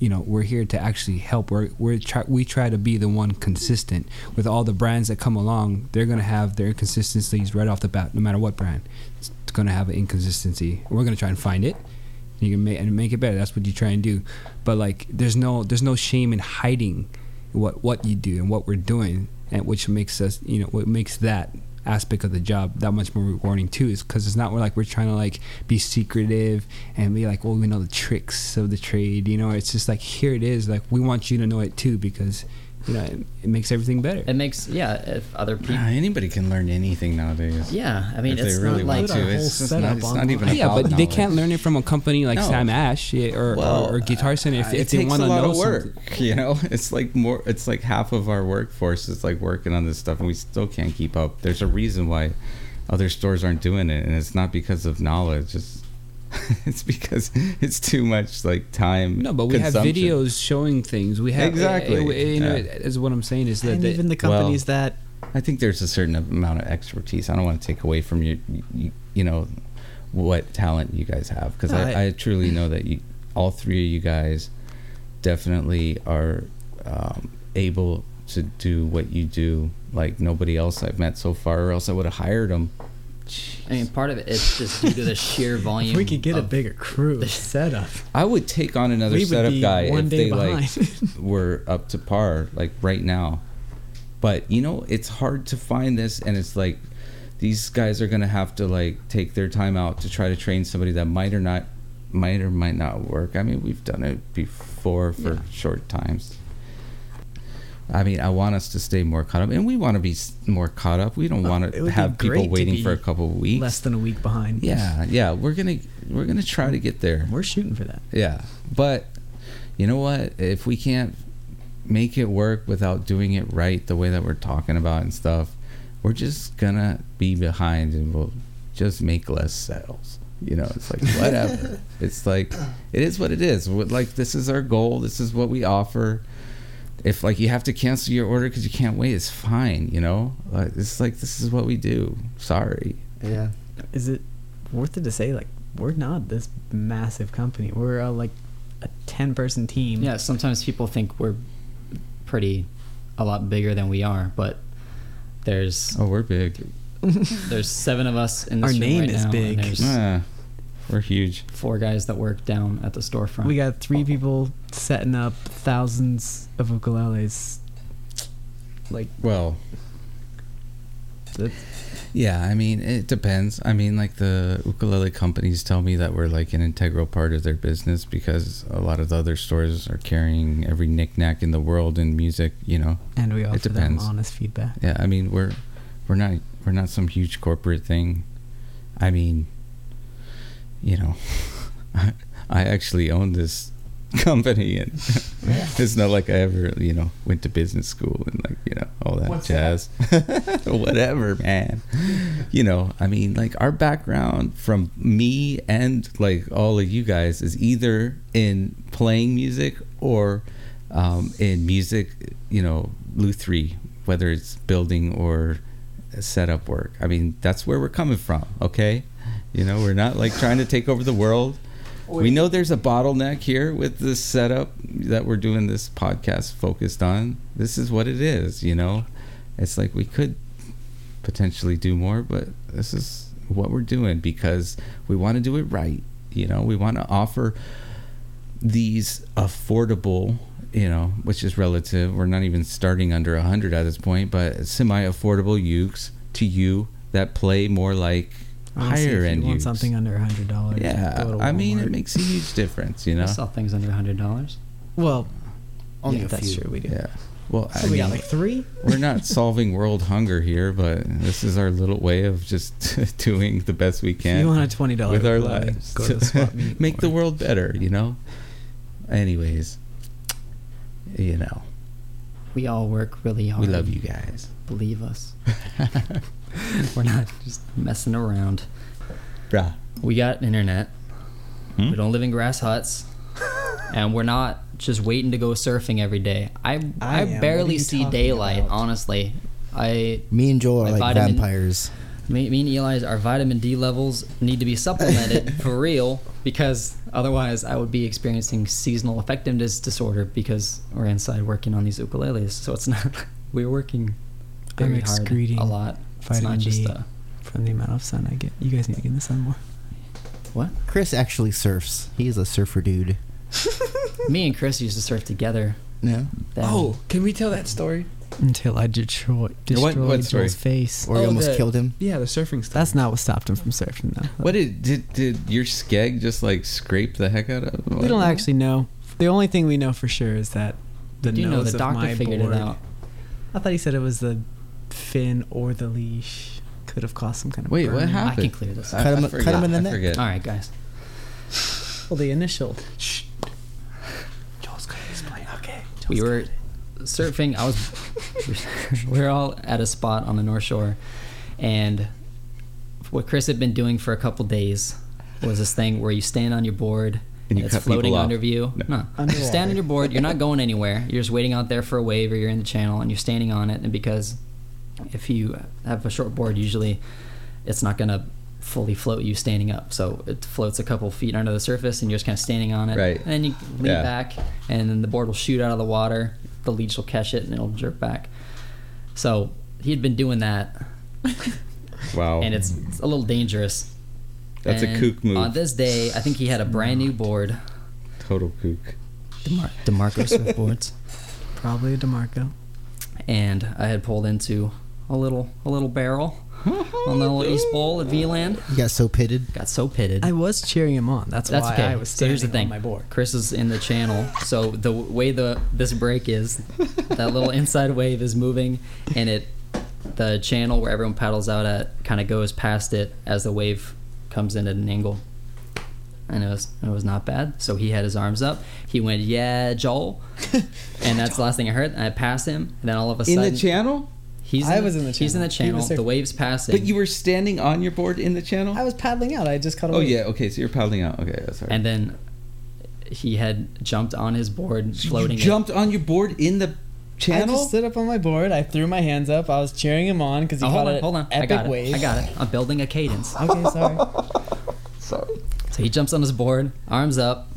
you know, we're here to actually help. We're we're try, we try to be the one consistent with all the brands that come along. They're gonna have their inconsistencies right off the bat, no matter what brand. It's gonna have an inconsistency. We're gonna try and find it. You can make and make it better. That's what you try and do. But like, there's no there's no shame in hiding what what you do and what we're doing, and which makes us you know what makes that aspect of the job that much more rewarding too is because it's not like we're trying to like be secretive and be like well we know the tricks of the trade you know? It's just like here it is like we want you to know it too because you know it, it makes everything better It makes, yeah, if other people. Ah, anybody can learn anything nowadays. Yeah, I mean, if it's they really not like want Put to. whole It's, setup not, it's not even. yeah, about but they can't learn it from a company like No. Sam Ash yeah, or, Well, or, or Guitar Center if, uh, if it they takes want a to lot know of work. something. (laughs) You know, it's like more. It's like half of our workforce is like working on this stuff, and we still can't keep up. There's a reason why other stores aren't doing it, and it's not because of knowledge. It's (laughs) it's because it's too much like time. No, but we have videos showing things. We have Exactly, uh, uh, you know, yeah. is what I'm saying is that and they- even the well, companies that I think there's a certain amount of expertise. I don't want to take away from you, you, you know, what talent you guys have because I, I- I truly know that you, all three of you guys, definitely are um, able to do what you do like nobody else I've met so far, or else I would have hired them. I mean, part of it is just due to the sheer volume. (laughs) if we could get a bigger crew the setup, I would take on another we setup guy one if day they behind. like (laughs) were up to par like right now. But you know, it's hard to find this and it's like these guys are going to have to like take their time out to try to train somebody that might or not might or might not work. I mean, we've done it before for Yeah. short times. I mean, I want us to stay more caught up, and we want to be more caught up. We don't want to have people waiting for a couple of weeks. less than a week behind. yeah, yeah, we're gonna we're gonna try to get there. we're shooting for that. Yeah, but you know what? If we can't make it work without doing it right the way that we're talking about and stuff, we're just gonna be behind and we'll just make less sales. You know, it's like whatever. (laughs) it's like it is what it is. Like this is our goal. This is what we offer. If like you have to cancel your order because you can't wait, it's fine. You know, like, it's like this is what we do. Sorry. Yeah. Is it worth it to say like we're not this massive company? We're uh, like a ten person team. Yeah, sometimes people think we're pretty a lot bigger than we are, but there's Oh, we're big. there's seven of us in this Our room name right is now, big. And there's Ah, we're huge. four guys that work down at the storefront. We got three people setting up thousands of ukuleles. Like Well, Yeah, I mean, it depends. I mean, like the ukulele companies tell me that we're like an integral part of their business because a lot of the other stores are carrying every knickknack in the world in music. You know. and we offer them depends. honest feedback. Yeah, I mean, we're we're not we're not some huge corporate thing. I mean, you know, (laughs) I, I actually own this (laughs) company, and (laughs) it's not like I ever you know went to business school and like you know all that What's jazz. Whatever, man. You know, I mean, like our background from me and like all of you guys is either in playing music or um, in music, you know, Lutherie, whether it's building or setup work. I mean, that's where we're coming from. Okay, you know, we're not like trying to take over the world. We know there's a bottleneck here with this setup that we're doing this podcast focused on. This is what it is, you know. It's like we could potentially do more, but this is what we're doing because we want to do it right. You know, we want to offer these affordable, you know, which is relative. We're not even starting under a hundred at this point, but semi-affordable ukes to you that play more like Honestly, higher if end you want ukes. something under a hundred dollars. Yeah, I mean, it makes a huge difference, you I know. saw things under a hundred dollars. well. Only yeah, a that's few. true. We do. Yeah. Well, I So we got like three. We're not (laughs) solving world hunger here, but this is our little way of just (laughs) doing the best we If can you want a twenty dollars with our lives. go to (laughs) the swap meet. Make the world better, you know. Anyways, you know, We all work really hard. we love you guys. Believe us. (laughs) We're not just messing around. Bruh. We got internet. Hmm? We don't live in grass huts. (laughs) and we're not just waiting to go surfing every day. I I I, am. What are barely see daylight, about? honestly. I Me and Joel are like vitamin- vampires. me, me and Eli's our vitamin D levels need to be supplemented (laughs) for real because otherwise I would be experiencing seasonal effectiveness disorder because we're inside working on these ukuleles. So it's not we're working I'm very hard a lot. It's not just D. from the amount of sun I get. You guys need to get in the sun more. what? Chris actually surfs. He's a surfer dude. (laughs) Me and Chris used to surf together. Yeah. Then Oh, can we tell that story? Until I destroyed, What- destroyed what story? Joel's face. Or he Oh, almost the- killed him. Yeah, the surfing stuff. That's not what stopped him from surfing, though. What did did did your skeg just like scrape the heck out of? We don't actually know. The only thing we know for sure is that the you know nose the of doctor my figured board. it out. I thought he said it was the fin or the leash could have caused some kind of. Wait, what happened? I can clear this up. Cut I him- cut forget. him in the I neck. forget. All right, guys. Well, the initial. Shh. Joel's gonna explain. Okay. we were gonna- surfing. I was. we (laughs) (laughs) were all at a spot on the North Shore, and what Chris had been doing for a couple days was this thing where you stand on your board And you it's cut people floating off. under view. No. No, you Underwater. stand on your board. You're not going anywhere. You're just waiting out there for a wave, or you're in the channel and you're standing on it. And because if you have a short board, usually it's not gonna fully float you standing up. So it floats a couple feet under the surface, and you're just kind of standing on it. Right. And then you lean Yeah. back, and then the board will shoot out of the water. The leech will catch it, and it'll jerk back. So he had been doing that, (laughs) Wow. and it's, it's a little dangerous. That's a kook move. On this day, I think he had a brand new board, total kook. Demar- Demarco surfboards, (laughs) Probably a Demarco. and I had pulled into a little a little barrel on the little East Bowl at V-Land. You got so pitted. Got so pitted. I was cheering him on. That's, That's why okay. I was so standing here's the thing. on my board. Chris is in the channel, so the way the this break is, that little inside wave is moving, and it, the channel where everyone paddles out at, kind of goes past it as the wave comes in at an angle. And it was it was not bad. So he had his arms up. He went, "Yeah, Joel," (laughs) and that's the last thing I heard. And I passed him, and then all of a sudden, In the channel? He's I in was in the channel. He's in the channel. He was channel. The waves passing. But you were standing on your board in the channel? I was paddling out. I just caught a oh wave. yeah, okay, so you're paddling out. Okay, that's right. and then he had jumped on his board, So floating. You it. jumped on your board in the channel. I just stood up on my board. I threw my hands up. I was cheering him on because he Oh, caught hold on, hold on. I epic got it. wave. I got it. I'm building a cadence. (laughs) Okay, sorry. (laughs) Sorry. So he jumps on his board, arms up.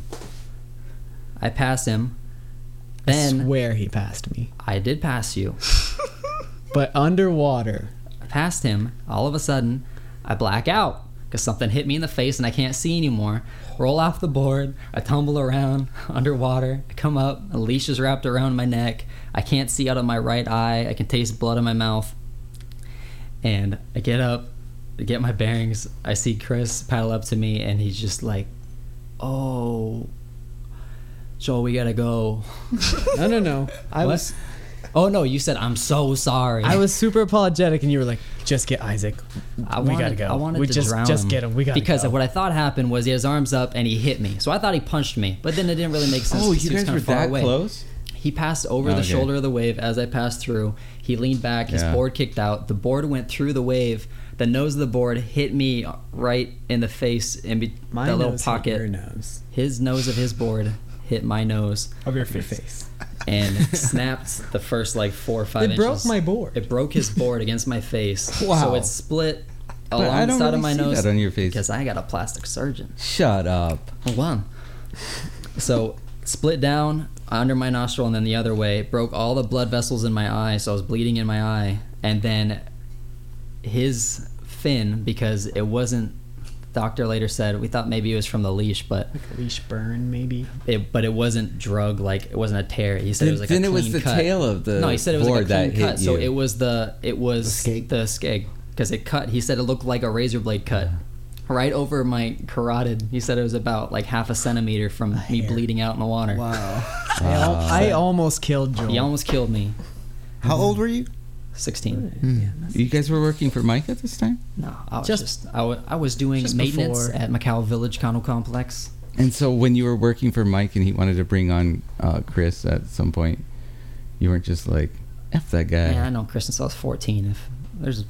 I pass him. I Then swear he passed me, I did pass you. (laughs) but underwater. I passed him. All of a sudden, I black out because something hit me in the face and I can't see anymore. Roll off the board. I tumble around (laughs) underwater. I come up. A leash is wrapped around my neck. I can't see out of my right eye. I can taste blood in my mouth. And I get up, I get my bearings. I see Chris paddle up to me, and he's just like, "Oh, Joel, we gotta go." No, no, no. I What? was Oh no, you said I'm so sorry. I was super apologetic, and you were like, "Just get Isaac. I we wanted, gotta go. I wanted we to just drown just him get him. We gotta because go." what I thought happened was he had his arms up and he hit me. So I thought he punched me, but then it didn't really make sense. Oh, you he was guys kinda were far that away. close? He passed over the Okay. shoulder of the wave as I passed through. He leaned back. His Yeah. board kicked out. The board went through the wave. The nose of the board hit me right in the face in be- my that little pocket. Your nose. His nose of his board hit my nose Of your face. and (laughs) snapped the first like four or five It inches. broke my board. It broke his board against my face. (laughs) Wow. So it split But along I the don't side really of my see nose that on your face. because I got a plastic surgeon. Shut up. Hold on. So split down under my nostril and then the other way. It Broke all the blood vessels in my eye, so I was bleeding in my eye. And then his fin, because it wasn't. Doctor later said we thought maybe it was from the leash, but Like a leash burn, maybe. it but it wasn't drug like it wasn't a tear. He said it was like then a it was the cut. tail of the no, he said it was board like a clean cut. you. So it was the it was The skeg? the skeg because it cut. He said it looked like a razor blade cut uh-huh. right over my carotid. He said it was about like half a centimeter from me hair. bleeding out in the water. Wow. (laughs) I, al- Wow. I almost killed Joel. He almost killed me. How old were you? Sixteen. Hmm. you guys were working for Mike at this time? No, I was Just- just, I, was doing just maintenance before. at Macau Village Condo Complex. And so when you were working for Mike and he wanted to bring on uh, Chris at some point, you weren't just like, F that guy. Yeah, I know Chris since I was fourteen. If there's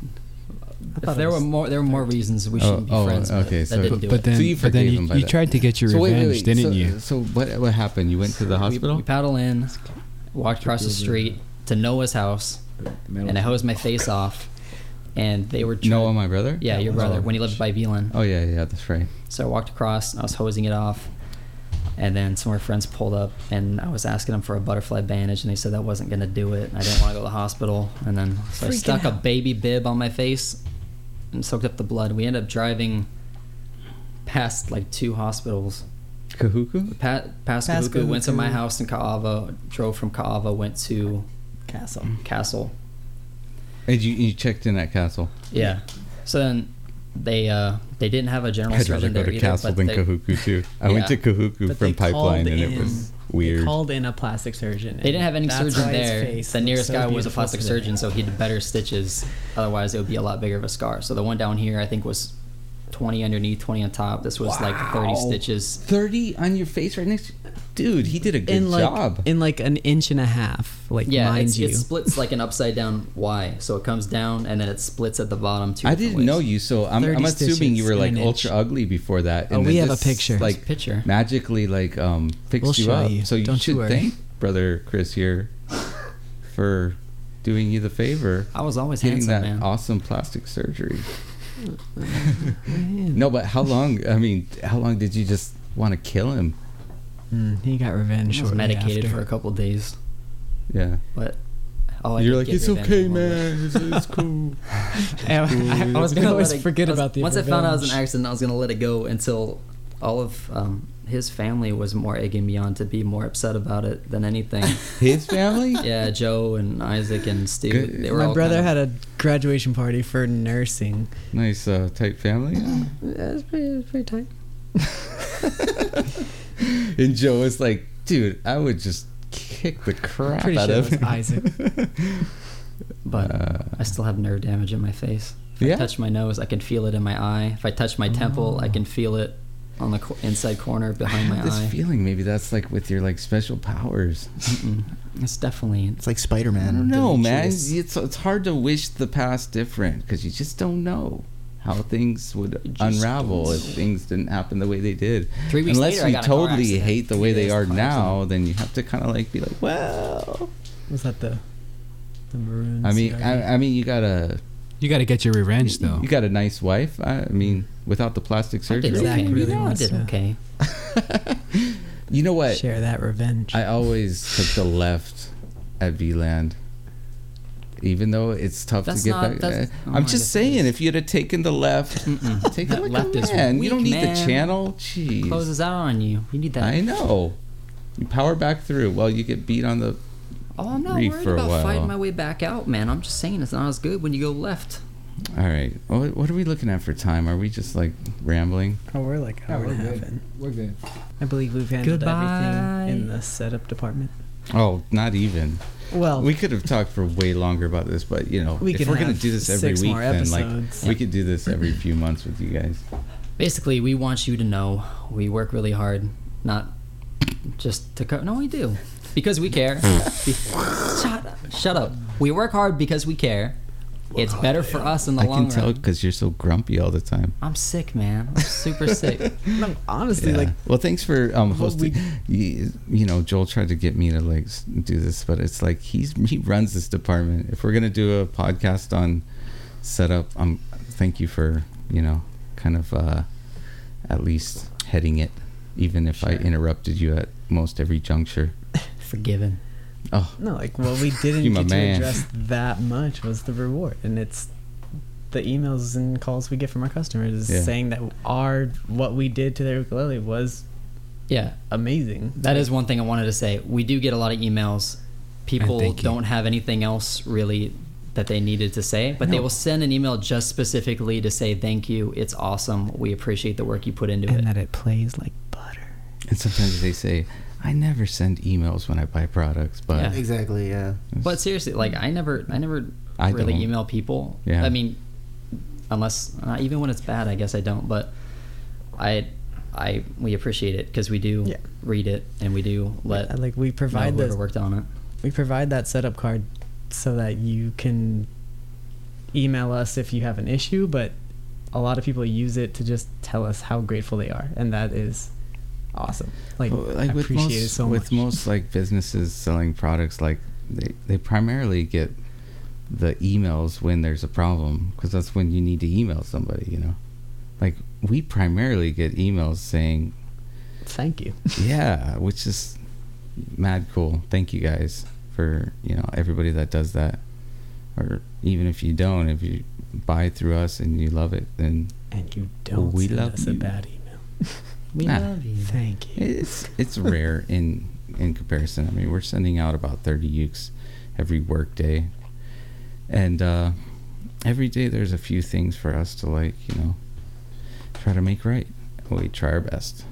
if there were more there were more reasons we Oh, shouldn't be oh, friends. but okay, that so- didn't do but it. then, So you but then you, you tried to get your So revenge, wait, wait. didn't so, you? So what what happened? You went to the We- hospital? We, paddle in, walked across the street to Noah's house, and I hosed my face off. And they were trying- Noah, my brother? Yeah, your brother when he lived by V-Land. Oh yeah, yeah, that's right. So I walked across, and I was hosing it off, and then some of our friends pulled up, and I was asking them for a butterfly bandage, and they said that wasn't gonna do it. I didn't want to go to the hospital, and then so I Freaking stuck a out. baby bib on my face and soaked up the blood. We ended up driving past like two hospitals. Kahuku? Pa- past Past Kahuku, went to my house in Kaaawa, drove from Kaaawa, went to Castle. Castle. And you, you checked in at Castle. Yeah. So then they uh, they didn't have a general I'd rather surgeon go there to either, Castle but than they- Kahuku too. I (laughs) went to Kahuku But from Pipeline called and it in- was They weird. called in a plastic surgeon. They didn't have any surgeon there. The nearest so guy was a plastic today. surgeon, so he did better stitches. Otherwise, it would be a lot bigger of a scar. So the one down here, I think, was 20 underneath, 20 on top. This was like 30 stitches. 30 on your face right next to Dude, he did a good in like job. in like an inch and a half. Like Yeah, mind you, it splits like an upside down Y. So it comes down and then it splits at the bottom. Two I didn't know you, so I'm, I'm assuming you were like ultra inch. ugly before that. Oh, and we then have a picture. Like Picture. magically, like um, fixed We'll you show up. you. So you Don't you should worry. thank brother Chris here (laughs) for doing you the favor, I was always getting handsome, that man. awesome plastic surgery. (laughs) no, but how long? I mean, how long did you just want to kill him? Mm, he got I revenge. was medicated after. for a couple days, Yeah, but oh, you're like get it's okay, a little bit." man. It's, it's (laughs) cool. I, I, I was gonna always it- forget was- about the Once I found out it was an accident, I was gonna let it go until all of um, his family was more egging me on to be more upset about it than anything. (laughs) His family? yeah, Joe and Isaac and Stu. Good. They were My all brother kind had a graduation party for nursing. Nice uh, tight family. Yeah, it was pretty, it was pretty tight. (laughs) and Joe was like, dude, I would just kick the crap Pretty out sure of it was him. Isaac. (laughs) but Uh, I still have nerve damage in my face. If Yeah? I touch my nose, I can feel it in my eye. If I touch my temple, I Oh. can feel it on the co- inside corner I behind have my this eye. feeling maybe that's like with your like special powers. Mm-mm. It's definitely It's like Spider Man. I don't man. It's it's hard to wish the past different because you just don't know how things would unravel don't if things didn't happen the way they did. three weeks Unless later. I you got in a car totally hate the way they are car now, accident. then you have to kind of like be like, well, Was that the the maroon? I mean, I, I mean, you got a You got to get your revenge, though. you got a nice wife. I mean, without the plastic I surgery, did Zack okay. really I did to- okay. you know what? share that revenge. I always took the left at V-Land. Even though it's tough That's to get not- back. that's- oh I'm my just goodness. saying, if you'd have taken the left, (laughs) take That like left a is man. you don't weak, need the channel. Jeez. Closes out on you. You need that. I know. You power back through. Well, you get beat on the. Oh, I'm not Reef worried about while. fighting my way back out, man. I'm just saying it's not as good when you go left. All right. What, what are we looking at for time? Are we just like rambling? oh, we're like an hour and a half in. We're good. I believe we've handled Goodbye. everything in the setup department. Oh, not even. Well, we could have talked for way longer about this, but you know, We if we're gonna do this every week, more then like episodes. we could do this every few months with you guys. Basically, we want you to know we work really hard, not just to co- No, we do. Because we care. Shut up. Shut up. We work hard because we care. it's better for us in the I long can tell run. because you're so grumpy all the time. I'm sick, man. I'm super sick. (laughs) No, honestly, Yeah. like well, thanks for um, Well, hosting. You, you know, Joel tried to get me to like s- do this, but it's like he's he runs this department. If we're gonna do a podcast on setup, um, thank you for you know, kind of uh, at least heading it, even if I interrupted you at most every juncture. (laughs) Forgiven. Oh, no, like what we didn't (laughs) You my get to address that much was the reward, and it's the emails and calls we get from our customers Yeah. saying that our what we did to their ukulele was Yeah, amazing. that is one thing I wanted to say. We do get a lot of emails. People don't have anything else really that they needed to say, but they will send an email just specifically to say thank you. It's awesome. We appreciate the work you put into and it. And that it plays like butter. and sometimes they say, I never send emails when I buy products, but Yeah. Exactly. Yeah. But seriously, like I never, I never I really don't. email people. Yeah. I mean, unless uh, even when it's bad, I guess I don't. But I, I we appreciate it because we do Yeah. read it and we do let Yeah, like we provide whoever the worked on it. we provide that setup card so that you can email us if you have an issue, but a lot of people use it to just tell us how grateful they are, and that is awesome. Like, Well, I with appreciate most, it so much. with most like businesses selling products like they, they primarily get the emails when there's a problem because that's when you need to email somebody you know like we primarily get emails saying Thank you. (laughs) yeah which is mad cool thank you guys for you know everybody that does that or even if you don't if you buy through us and you love it then And you don't We send love us you. a bad email. (laughs) We Nah. love you. Thank you. It's it's rare in in comparison. I mean, we're sending out about thirty ukes every work day, and uh, every day there's a few things for us to like, you know, try to make right. We try our best.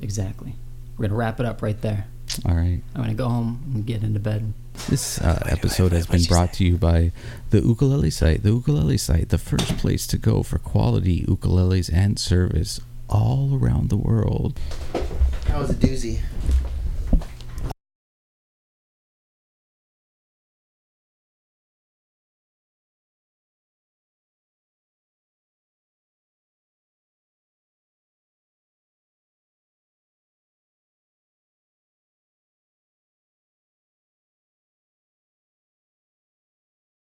Exactly. We're gonna wrap it up right there. All right. I'm gonna go home and get into bed. This uh, episode has been brought to you by the Ukulele Site. The Ukulele Site, the first place to go for quality ukuleles and service all around the world. That was a doozy.